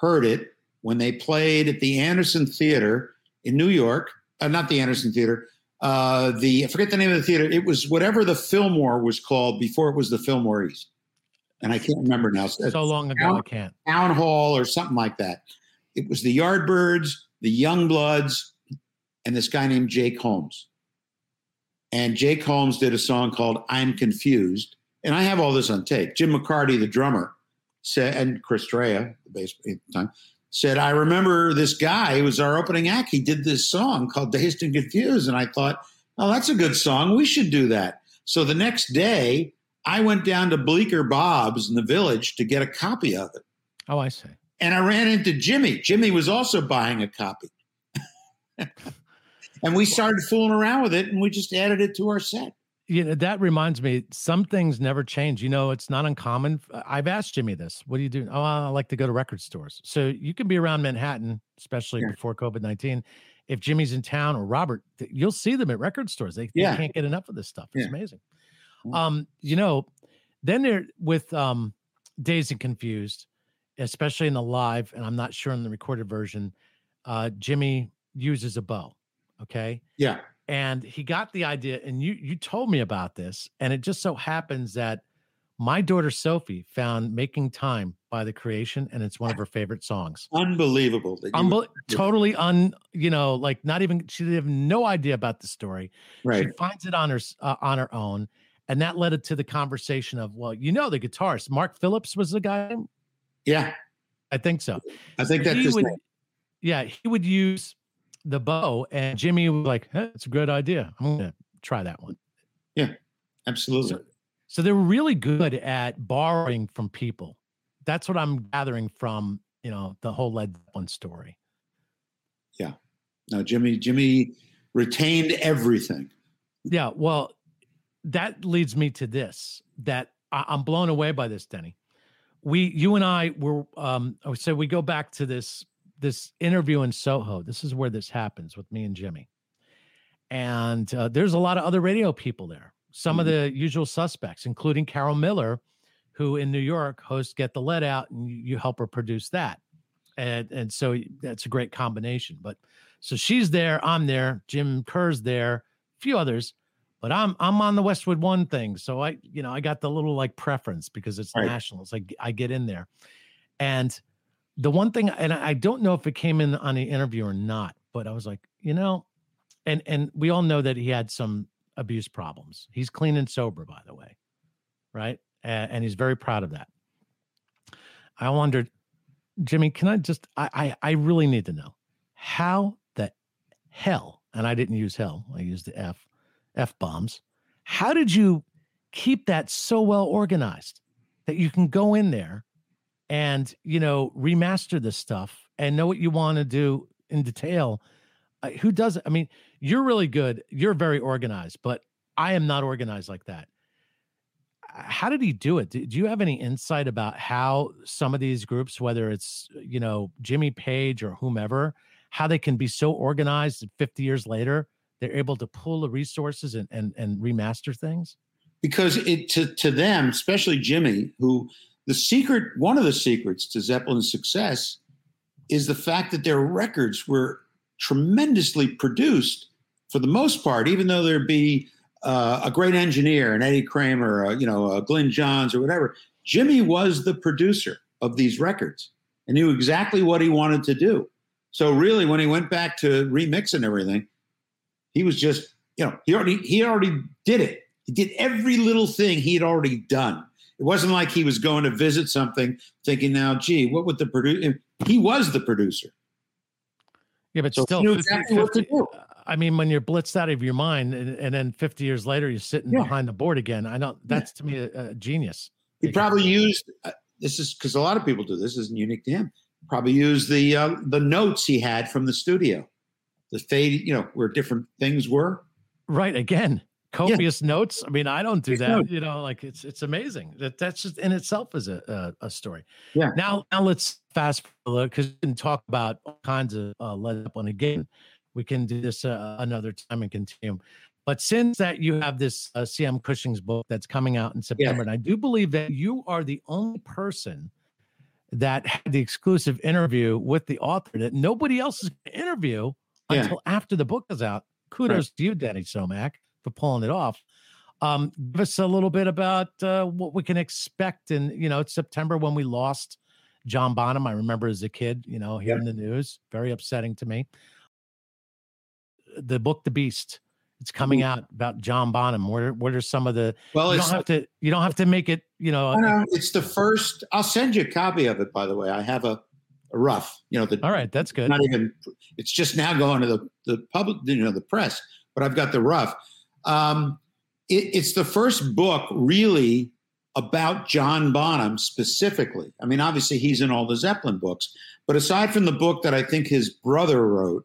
heard it when they played at the Anderson Theater in New York. Uh, not the Anderson Theater. Uh, the I forget the name of the theater. It was whatever the Fillmore was called before it was the Fillmore East and I can't remember now.
So long ago, town, I can't.
Town Hall or something like that. It was the Yardbirds, the Youngbloods, and this guy named Jake Holmes. And Jake Holmes did a song called "I'm Confused," and I have all this on tape. Jim McCarty, the drummer, said, and Chris Dreja, the bass at the time, said, "I remember this guy who was our opening act. He did this song called "Dazed and Confused," and I thought, oh, that's a good song. We should do that. So the next day, I went down to Bleecker Bob's in the village to get a copy of it.
Oh, I see.
And I ran into Jimmy. Jimmy was also buying a copy. and we started fooling around with it and we just added it to our set.
You know, that reminds me, some things never change. You know, it's not uncommon. I've asked Jimmy this. What do you do? Oh, I like to go to record stores. So you can be around Manhattan, especially yeah. before COVID 19. If Jimmy's in town or Robert, you'll see them at record stores. They, yeah. they can't get enough of this stuff. It's yeah. amazing. Mm. Um, you know, then they're with um Dazed and Confused, especially in the live, and I'm not sure in the recorded version, uh, Jimmy uses a bow. Okay.
Yeah.
And he got the idea, and you you told me about this, and it just so happens that my daughter Sophie found "Making Time" by the Creation, and it's one of her favorite songs.
Unbelievable!
Unbel- totally un, you know, like not even she did have no idea about the story.
Right.
She finds it on her uh, on her own, and that led it to the conversation of, well, you know, the guitarist Mark Phillips was the guy.
Yeah,
I think so.
I think so that's
would, Yeah, he would use the bow, and Jimmy was like, hey, "That's a good idea. I'm gonna try that one."
Yeah, absolutely.
So, so they were really good at borrowing from people. That's what I'm gathering from you know the whole Led Zeppelin story.
Yeah, no, Jimmy. Jimmy retained everything.
Yeah, well, that leads me to this that I, am blown away by this, Denny. We, you and I were, um, so we go back to this this interview in Soho. This is where this happens with me and Jimmy, and uh, there's a lot of other radio people there. Some mm-hmm. of the usual suspects, including Carol Miller, who in New York hosts Get the Lead Out, and you, you help her produce that, and and so that's a great combination. But so she's there, I'm there, Jim Kerr's there, a few others but I'm I'm on the Westwood One thing, so I you know I got the little like preference because it's right. national. It's like I get in there, and the one thing, and I don't know if it came in on the interview or not, but I was like, you know, and and we all know that he had some abuse problems. He's clean and sober, by the way, right? And, and he's very proud of that. I wondered, Jimmy, can I just I, I I really need to know how the hell, and I didn't use hell, I used the F F bombs. How did you keep that so well organized that you can go in there and, you know, remaster this stuff and know what you want to do in detail? Uh, who does it? I mean, you're really good. You're very organized, but I am not organized like that. How did he do it? Do, do you have any insight about how some of these groups, whether it's, you know, Jimmy Page or whomever, how they can be so organized 50 years later they're able to pull the resources and and, and remaster things?
Because it to, to them, especially Jimmy, who the secret, one of the secrets to Zeppelin's success is the fact that their records were tremendously produced for the most part, even though there'd be uh, a great engineer, an Eddie Kramer, uh, you know, a Glyn Johns or whatever. Jimmy was the producer of these records and knew exactly what he wanted to do. So really, when he went back to remixing everything, he was just, you know, he already he already did it. He did every little thing he had already done. It wasn't like he was going to visit something thinking, now, gee, what would the producer? He was the producer.
Yeah, but
So
still,
he knew
50,
exactly what to
50
do.
I mean, when you're blitzed out of your mind, and, and then 50 years later, you're sitting
Yeah.
behind the board again. I don't. That's to me a, a genius.
He probably used uh, this is because a lot of people do this. Isn't unique to him. Probably used the uh, the notes he had from the studio, the fade, you know, where different things were.
Right. Again, copious notes. I mean, I don't do that.
notes.
You know, like it's it's amazing that that's just in itself is a a, a story.
Yeah.
Now now let's fast forward because we can talk about all kinds of uh, Led Zeppelin again. We can do this uh, another time and continue. But since that you have this uh, CM Kushins' book that's coming out in September, and I do believe that you are the only person that had the exclusive interview with the author that nobody else is going to interview
Yeah.
until after the book is out. Kudos to you, Denny Somach, for pulling it off. Um, give us a little bit about uh, what we can expect in, you know, it's September when we lost John Bonham. I remember as a kid, you know, hearing the news, very upsetting to me. The book, The Beast, it's coming out about John Bonham. What are, what are some of the?
Well,
you don't have to. You don't have to make it. You know.
It's the first. I'll send you a copy of it. By the way, I have a rough. You know, the
all right, that's good.
not even. It's just now going to the the public, you know, the press. But I've got the rough. Um, it, it's the first book really about John Bonham specifically. I mean, obviously he's in all the Zeppelin books, but aside from the book that I think his brother wrote,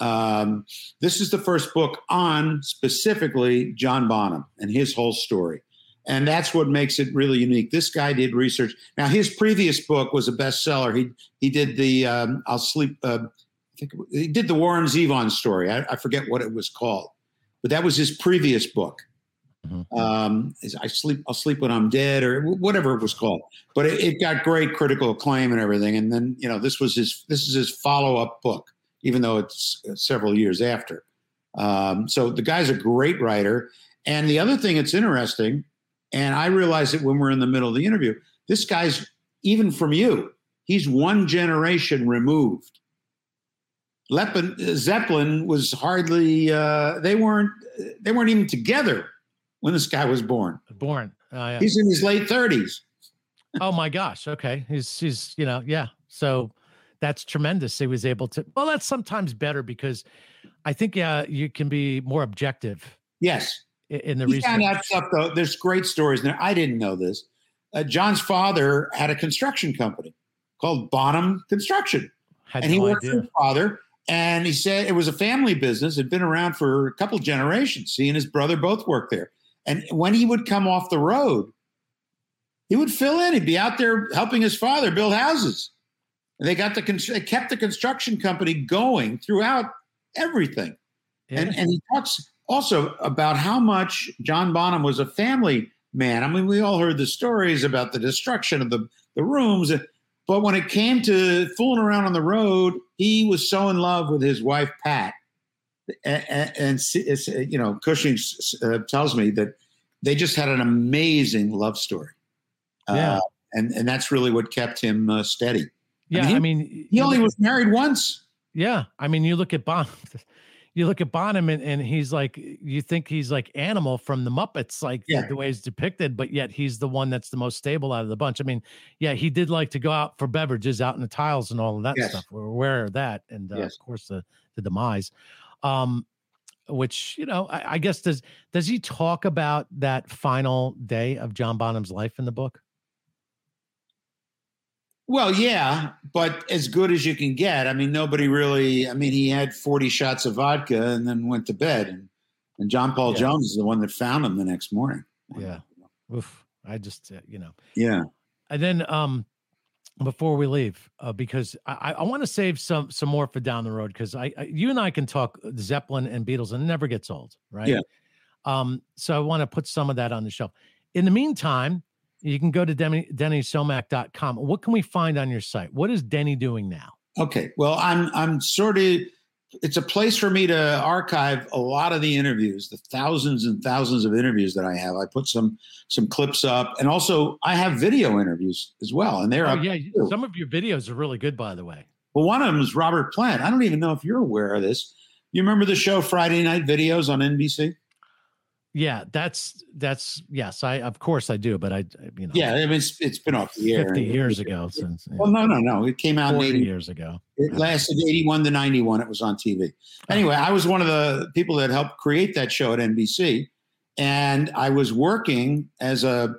um, this is the first book on specifically John Bonham and his whole story. And that's what makes it really unique. This guy did research. Now, his previous book was a bestseller. He he did the um, I'll sleep. Uh, I think it he did the Warren Zevon story. I, I forget what it was called, but that was his previous book.
Mhm.
Um, is I sleep. I'll sleep when I'm dead, or whatever it was called. But it, it got great critical acclaim and everything. And then you know this was his this is his follow up book, even though it's uh, several years after. Um, so the guy's a great writer. And the other thing that's interesting, and I realized that when we're in the middle of the interview, this guy's even from you, he's one generation removed. Lepin, Zeppelin was hardly uh, they weren't they weren't even together when this guy was born.
Born. Uh, yeah.
He's in his late thirties.
oh my gosh. Okay. He's he's you know yeah. So that's tremendous. He was able to. Well, that's sometimes better because I think yeah you can be more objective
Yes,
in the
he
research.
found out stuff though. There's great stories there. I didn't know this. Uh, John's father had a construction company called Bonham Construction.
Had
and he
no
worked for his father. And he said it was a family business. Had been around for a couple generations. He and his brother both worked there. And when he would come off the road, he would fill in. He'd be out there helping his father build houses. And they got the they kept the construction company going throughout everything.
Yeah.
And and he talks also about how much John Bonham was a family man. I mean, we all heard the stories about the destruction of the, the rooms. But when it came to fooling around on the road, he was so in love with his wife, Pat. And, and, you know, Kushins uh, tells me that they just had an amazing love story.
Yeah.
Uh, and, and that's really what kept him uh, steady.
yeah.
he-
I mean,
He only was married once.
Yeah, I mean, you look at Bonham, you look at Bonham, and, and he's like, you think he's like Animal from the Muppets, like the- the way he's depicted, but yet he's the one that's the most stable out of the bunch. I mean, yeah, he did like to go out for beverages out in the tiles and all of that
Yes.
stuff. We're aware of that, and uh,
Yes.
of course the the demise. Um, which you know, I, I guess does does he talk about that final day of John Bonham's life in the book?
Well, yeah, but as good as you can get. I mean, nobody really. I mean, he had forty shots of vodka and then went to bed. And, and John Paul
Yeah.
Jones is the one that found him the next morning.
Yeah. Oof, I just uh, you know.
Yeah.
And then um before we leave, uh, because I, I want to save some some more for down the road because I, I you and I can talk Zeppelin and Beatles and it never gets old, right?
Yeah.
Um, so I want to put some of that on the shelf. In the meantime, you can go to Denny, DennySomach.com. What can we find on your site? What is Denny doing now?
Okay. Well, I'm I'm sort of. It's a place for me to archive a lot of the interviews, the thousands and thousands of interviews that I have. I put some some clips up, and also I have video interviews as well, and they're
Oh yeah,
too.
some of your videos are really good, by the way.
Well, one of them is Robert Plant. I don't even know if you're aware of this. You remember the show Friday Night Videos on NBC?
Yeah, that's that's yes, I of course I do, but I you know
Yeah, I mean, it's, it's been off the air.
fifty years ago since yeah,
Well, no, no, no. It came out
40
80,
years ago.
It lasted 81 to 91. It was on TV. Anyway, I was one of the people that helped create that show at NBC. And I was working as a,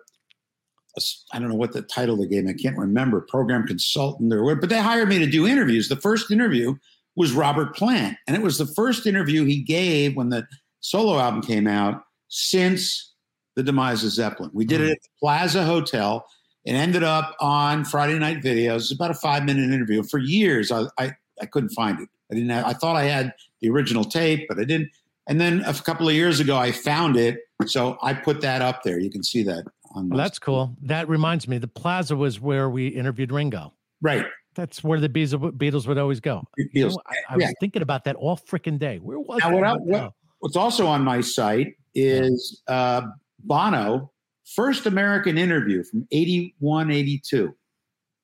I don't know what the title they gave me. I can't remember, program consultant or what, but they hired me to do interviews. The first interview was Robert Plant. And it was the first interview he gave when the solo album came out since the demise of Zeppelin. We did it hmm. at the Plaza Hotel. It ended up on Friday Night Videos. It was about a five minute interview. For years, I, I, I couldn't find it. I didn't have, I thought I had the original tape, but I didn't. And then a couple of years ago, I found it. So I put that up there. You can see that on
Well, that's cool. That reminds me, the Plaza was where we interviewed Ringo.
right.
That's where the Beatles, would always go. You know, I, I was thinking about that all freaking day. Where was
Now,
that?
what I-
hotel?
What's also on my site is uh, Bono, first American interview from 81, 82.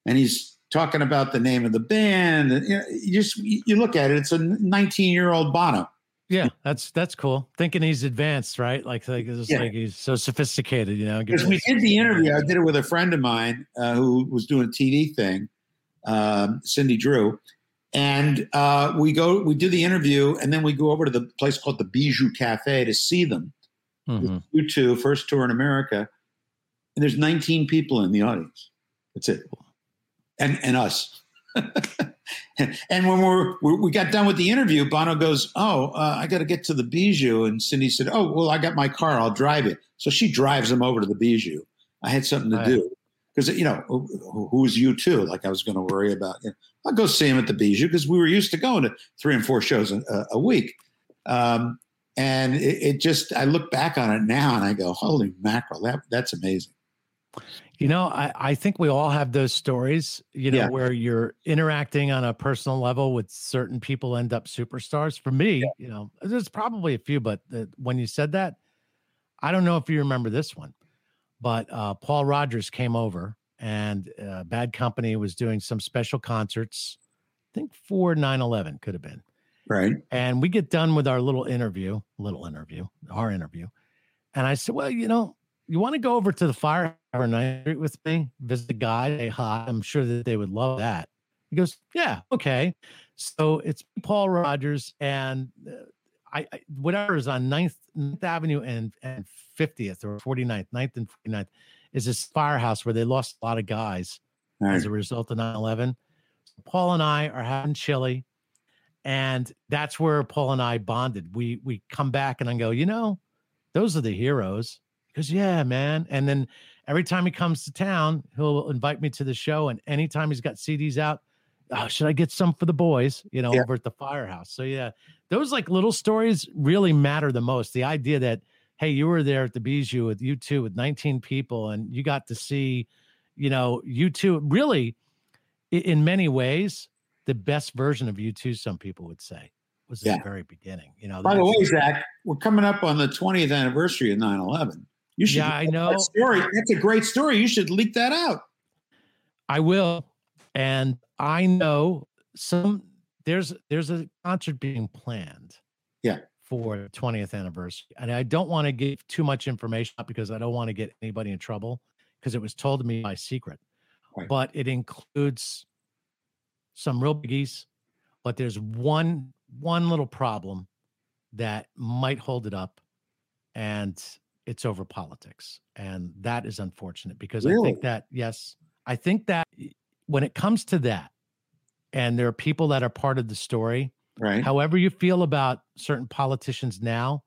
And he's talking about the name of the band. And, you, know, you just you look at it, it's a 19 year old Bono.
Yeah, that's that's cool. Thinking he's advanced, right? Like like it's
Yeah.
like he's so sophisticated, you know.
Because we did the interview, I did it with a friend of mine uh, who was doing a TV thing, um, Cindy Drew. And uh, we go, we do the interview, and then we go over to the place called the Bijou Cafe to see them.
Mhm.
U2, first tour in America, and there's 19 people in the audience. That's it, and and us. and when we're, we we got done with the interview, Bono goes, "Oh, uh, I got to get to the Bijou," and Cindy said, "Oh, well, I got my car. I'll drive it." So she drives him over to the Bijou. I had something to
Right.
do because you know who, who's U2? Like I was going to worry about. You know, I'll go see him at the Bijou because we were used to going to three and four shows a, a week. Um, and it, it just I look back on it now and I go, holy mackerel, that that's amazing.
You know, I, I think we all have those stories, you know,
Yeah.
where you're interacting on a personal level with certain people end up superstars. For me, you know, there's probably a few, but the, when you said that, I don't know if you remember this one, but uh, Paul Rodgers came over and uh, Bad Company was doing some special concerts, I think for 9 11 could have been.
Right.
And we get done with our little interview, little interview, our interview. And I said, Well, you know, you want to go over to the fire night with me, visit the guy, say hi. I'm sure that they would love that. He goes, Yeah, okay. So it's Paul Rodgers and uh, I, I whatever is on 9th, 9th Avenue and, and 50th or 49th, 9th and 49th is this firehouse where they lost a lot of guys
right.
as a result of 9 11. Paul and I are having chili. And that's where Paul and I bonded. We we come back and I go, you know, those are the heroes. He goes, yeah, man. And then every time he comes to town, he'll invite me to the show. And anytime he's got CDs out, oh, should I get some for the boys? You know,
Yeah.
over at the firehouse. So yeah, those like little stories really matter the most. The idea that hey, you were there at the Bijou with U2 with 19 people, and you got to see, you know, U2 really, in many ways, the best version of U2, Some people would say was
Yeah.
the very beginning. You know,
By the way, Zach, we're coming up on the 20th anniversary of 9-11. You should
Yeah, I
that
know.
story. That's a great story. You should leak that out.
I will. And I know some there's there's a concert being planned.
Yeah.
For the 20th anniversary. And I don't want to give too much information because I don't want to get anybody in trouble because it was told to me by secret.
Right.
But it includes some real biggies, but there's one one little problem that might hold it up and it's over politics. And that is unfortunate because I think that yes, I think that when it comes to that, and there are people that are part of the story,
Right.
however you feel about certain politicians now,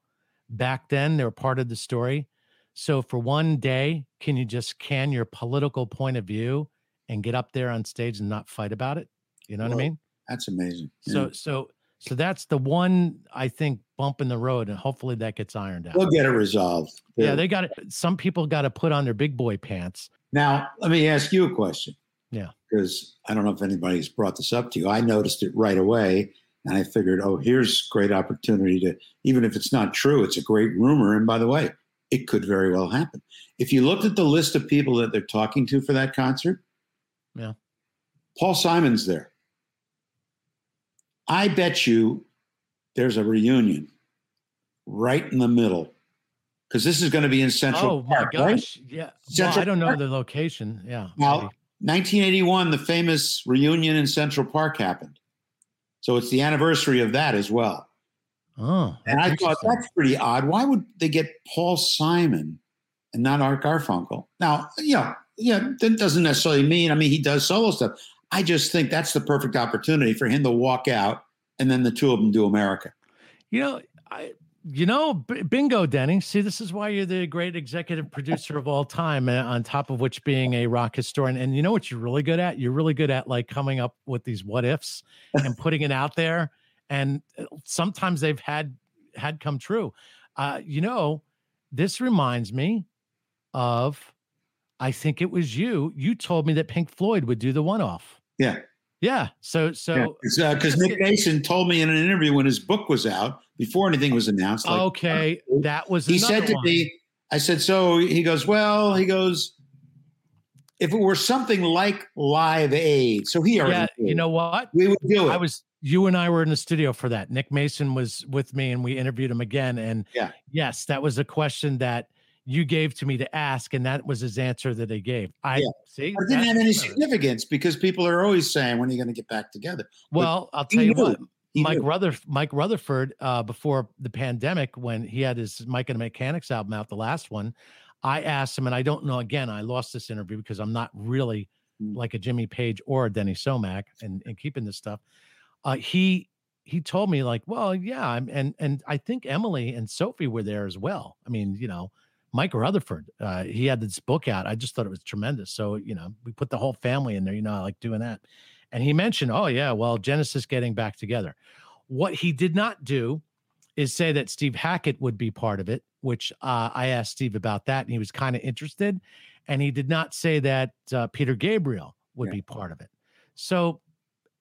back then they were part of the story. So for one day, can you just can your political point of view and get up there on stage and not fight about it? You know what I mean?
That's amazing.
So
Yeah.
so so that's the one I think bump in the road, and hopefully that gets ironed out.
we'll get it resolved.
yeah, they got it. Some people got to put on their big boy pants.
Now, let me ask you a question.
Yeah.
Because I don't know if anybody's brought this up to you. I noticed it right away. And I figured, oh, here's great opportunity to, even if it's not true, it's a great rumor. And by the way, it could very well happen. If you looked at the list of people that they're talking to for that concert,
Yeah.
Paul Simon's there. I bet you there's a reunion right in the middle because this is going to be in Central
oh my
Park, right?
gosh! Yeah, well, I don't know
Park?
the location. Yeah,
Now, 1981, the famous reunion in Central Park happened. So it's the anniversary of that as well.
oh,
And I thought that's pretty odd. Why would they get Paul Simon and not Art Garfunkel? Now, you know, yeah, that doesn't necessarily mean, I mean, he does solo stuff. I just think that's the perfect opportunity for him to walk out and then the two of them do America.
You know, I you know, b- bingo, Denny. See, this is why you're the great executive producer of all time. uh, on top of which being a rock historian, and you know what you're really good at? You're really good at like coming up with these what ifs and putting it out there. And uh, sometimes they've had had come true. Uh, you know, this reminds me of. I think it was you. You told me that Pink Floyd would do the one off.
Yeah.
Yeah. So so
Because uh, Nick Mason told me in an interview when his book was out, before anything was announced, like,
okay, that was
he said to
one.
me, I said, so he goes, well, he goes, if it were something like Live Aid, so he already
yeah, you know what?
we would do it.
I was you and I were in the studio for that. Nick Mason was with me and we interviewed him again. And
Yeah.
yes, that was a question that you gave to me to ask, and that was his answer that he gave. I
Yeah.
see.
But it didn't have any significance because people are always saying, when are you going to get back together?
Well, I'll tell you
knew.
what.
He
Mike
knew.
Ruther Mike Rutherford, uh, before the pandemic, when he had his Mike and the Mechanics album out, the last one, I asked him, and I don't know. Again, I lost this interview because I'm not really
Mm.
like a Jimmy Page or a Denny Somach and, and keeping this stuff. Uh, he he told me like, well, yeah, I'm, and and I think Emily and Sophie were there as well. I mean, you know, Mike Rutherford, uh, he had this book out. I just thought it was tremendous. So you know, we put the whole family in there. You know, I like doing that. And he mentioned, oh yeah, well, Genesis getting back together. What he did not do is say that Steve Hackett would be part of it, which uh, I asked Steve about that, and he was kind of interested. And he did not say that uh, Peter Gabriel would
Yeah.
be part of it. So,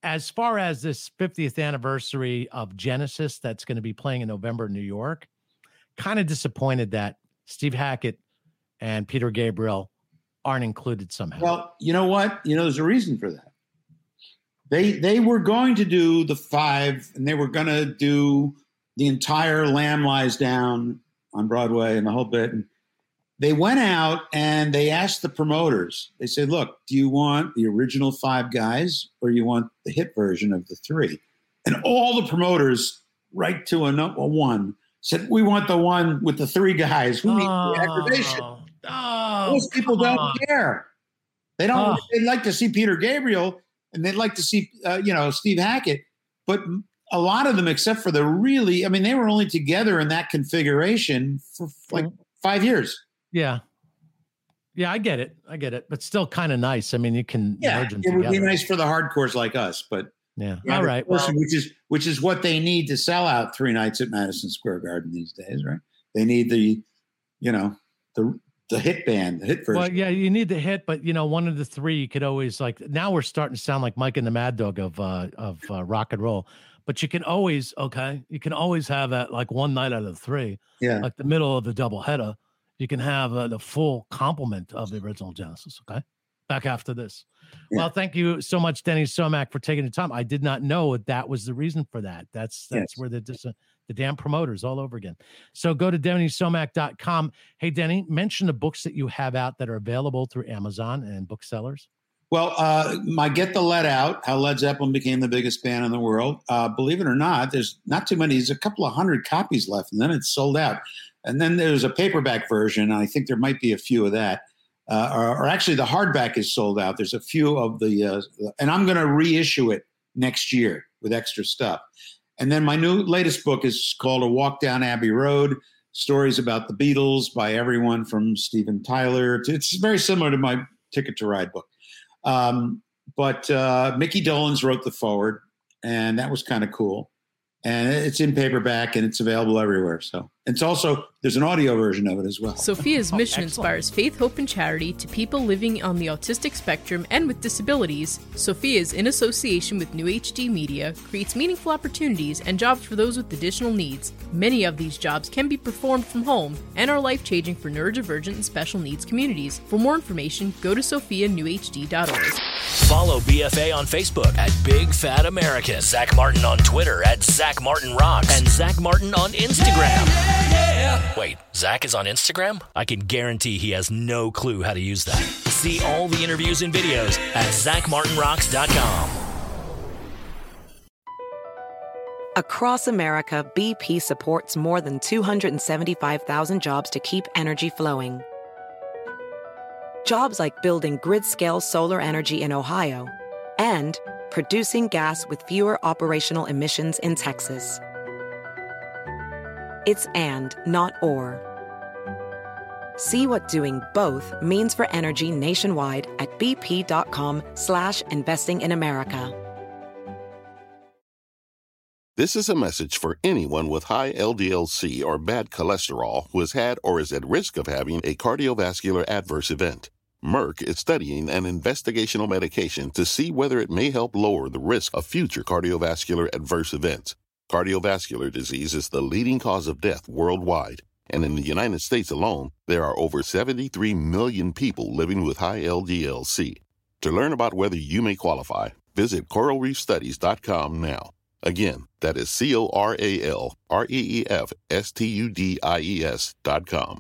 as far as this 50th anniversary of Genesis that's going to be playing in November in New York, kind of disappointed that Steve Hackett and Peter Gabriel aren't included somehow.
Well, you know what? You know, there's a reason for that. They they were going to do the five, and they were going to do the entire Lamb Lies Down on Broadway and the whole bit. And they went out and they asked the promoters. They said, "Look, do you want the original five guys, or you want the hit version of the three? And all the promoters, right to a, a one, said, "We want the one with the three guys. We need the aggravation."
Oh, oh,
Most people don't
on.
care. They don't.
Oh.
They'd like to see Peter Gabriel, and they'd like to see, uh, you know, Steve Hackett. But a lot of them, except for the really, I mean, they were only together in that configuration for like five years.
Yeah. Yeah, I get it. I get it. But still kind of nice. I mean, you can
Yeah,
merge them
it would be nice for the hardcores like us, but
Yeah.
the
All
average.
Well,
which is which is what they need to sell out three nights at Madison Square Garden these days, right? They need the, you know, the the hit band, the hit version.
well, yeah, you need the hit, but you know, one of the three you could always like. Now we're starting to sound like Mike and the Mad Dog of uh, of uh, rock and roll. But you can always okay, you can always have that like one night out of the three,
yeah.
like the middle of the double header. You can have uh, the full complement of the original Genesis. Okay, back after this.
Yeah.
Well, thank you so much, Denny Somach, for taking the time. I did not know that, was the reason for that. That's that's
Yes.
where the dis- the damn promoters all over again. So go to DennySomach.com. Hey, Denny, mention the books that you have out that are available through Amazon and booksellers.
Well, uh, my Get the Lead Out, how Led Zeppelin became the biggest band in the world. Uh, believe it or not, there's not too many, there's a couple of hundred copies left, and then it's sold out. And then there's a paperback version. I think there might be a few of that. Uh, or, or actually, the hardback is sold out. There's a few of the, uh, and I'm going to reissue it next year with extra stuff. And then my new latest book is called A Walk Down Abbey Road Stories about the Beatles by everyone from Steven Tyler. It's very similar to my Ticket to Ride book. Um, but uh, Micky Dolenz wrote the forward, and that was kind of cool. And it's in paperback and it's available everywhere. So it's also there's an audio version of it as well.
Sophia's oh, mission inspires faith, hope, and charity to people living on the autistic spectrum and with disabilities. Sophia's, in association with New HD Media, creates meaningful opportunities and jobs for those with additional needs. Many of these jobs can be performed from home and are life changing for neurodivergent and special needs communities. For more information, go to sophianewhd.org.
Follow BFA on Facebook at Big Fat American. Zach Martin on Twitter at Zach Martin Rocks. And Zach Martin on Instagram. Wait, Zach is on Instagram? I can guarantee he has no clue how to use that. See all the interviews and videos at ZachMartinRocks.com.
Across America, BP supports more than 275,000 jobs to keep energy flowing. Jobs like building grid scale solar energy in Ohio and producing gas with fewer operational emissions in Texas. It's and, not or. See what doing both means for energy nationwide at bp.com slash investing in America.
This is a message for anyone with high LDL-C or bad cholesterol who has had or is at risk of having a cardiovascular adverse event. Merck is studying an investigational medication to see whether it may help lower the risk of future cardiovascular adverse events. Cardiovascular disease is the leading cause of death worldwide, and in the United States alone, there are over 73 million people living with high LDL-C. To learn about whether you may qualify, visit coralreefstudies.com now. Again, that is C O R A L R E E F S T U D I E S dot com.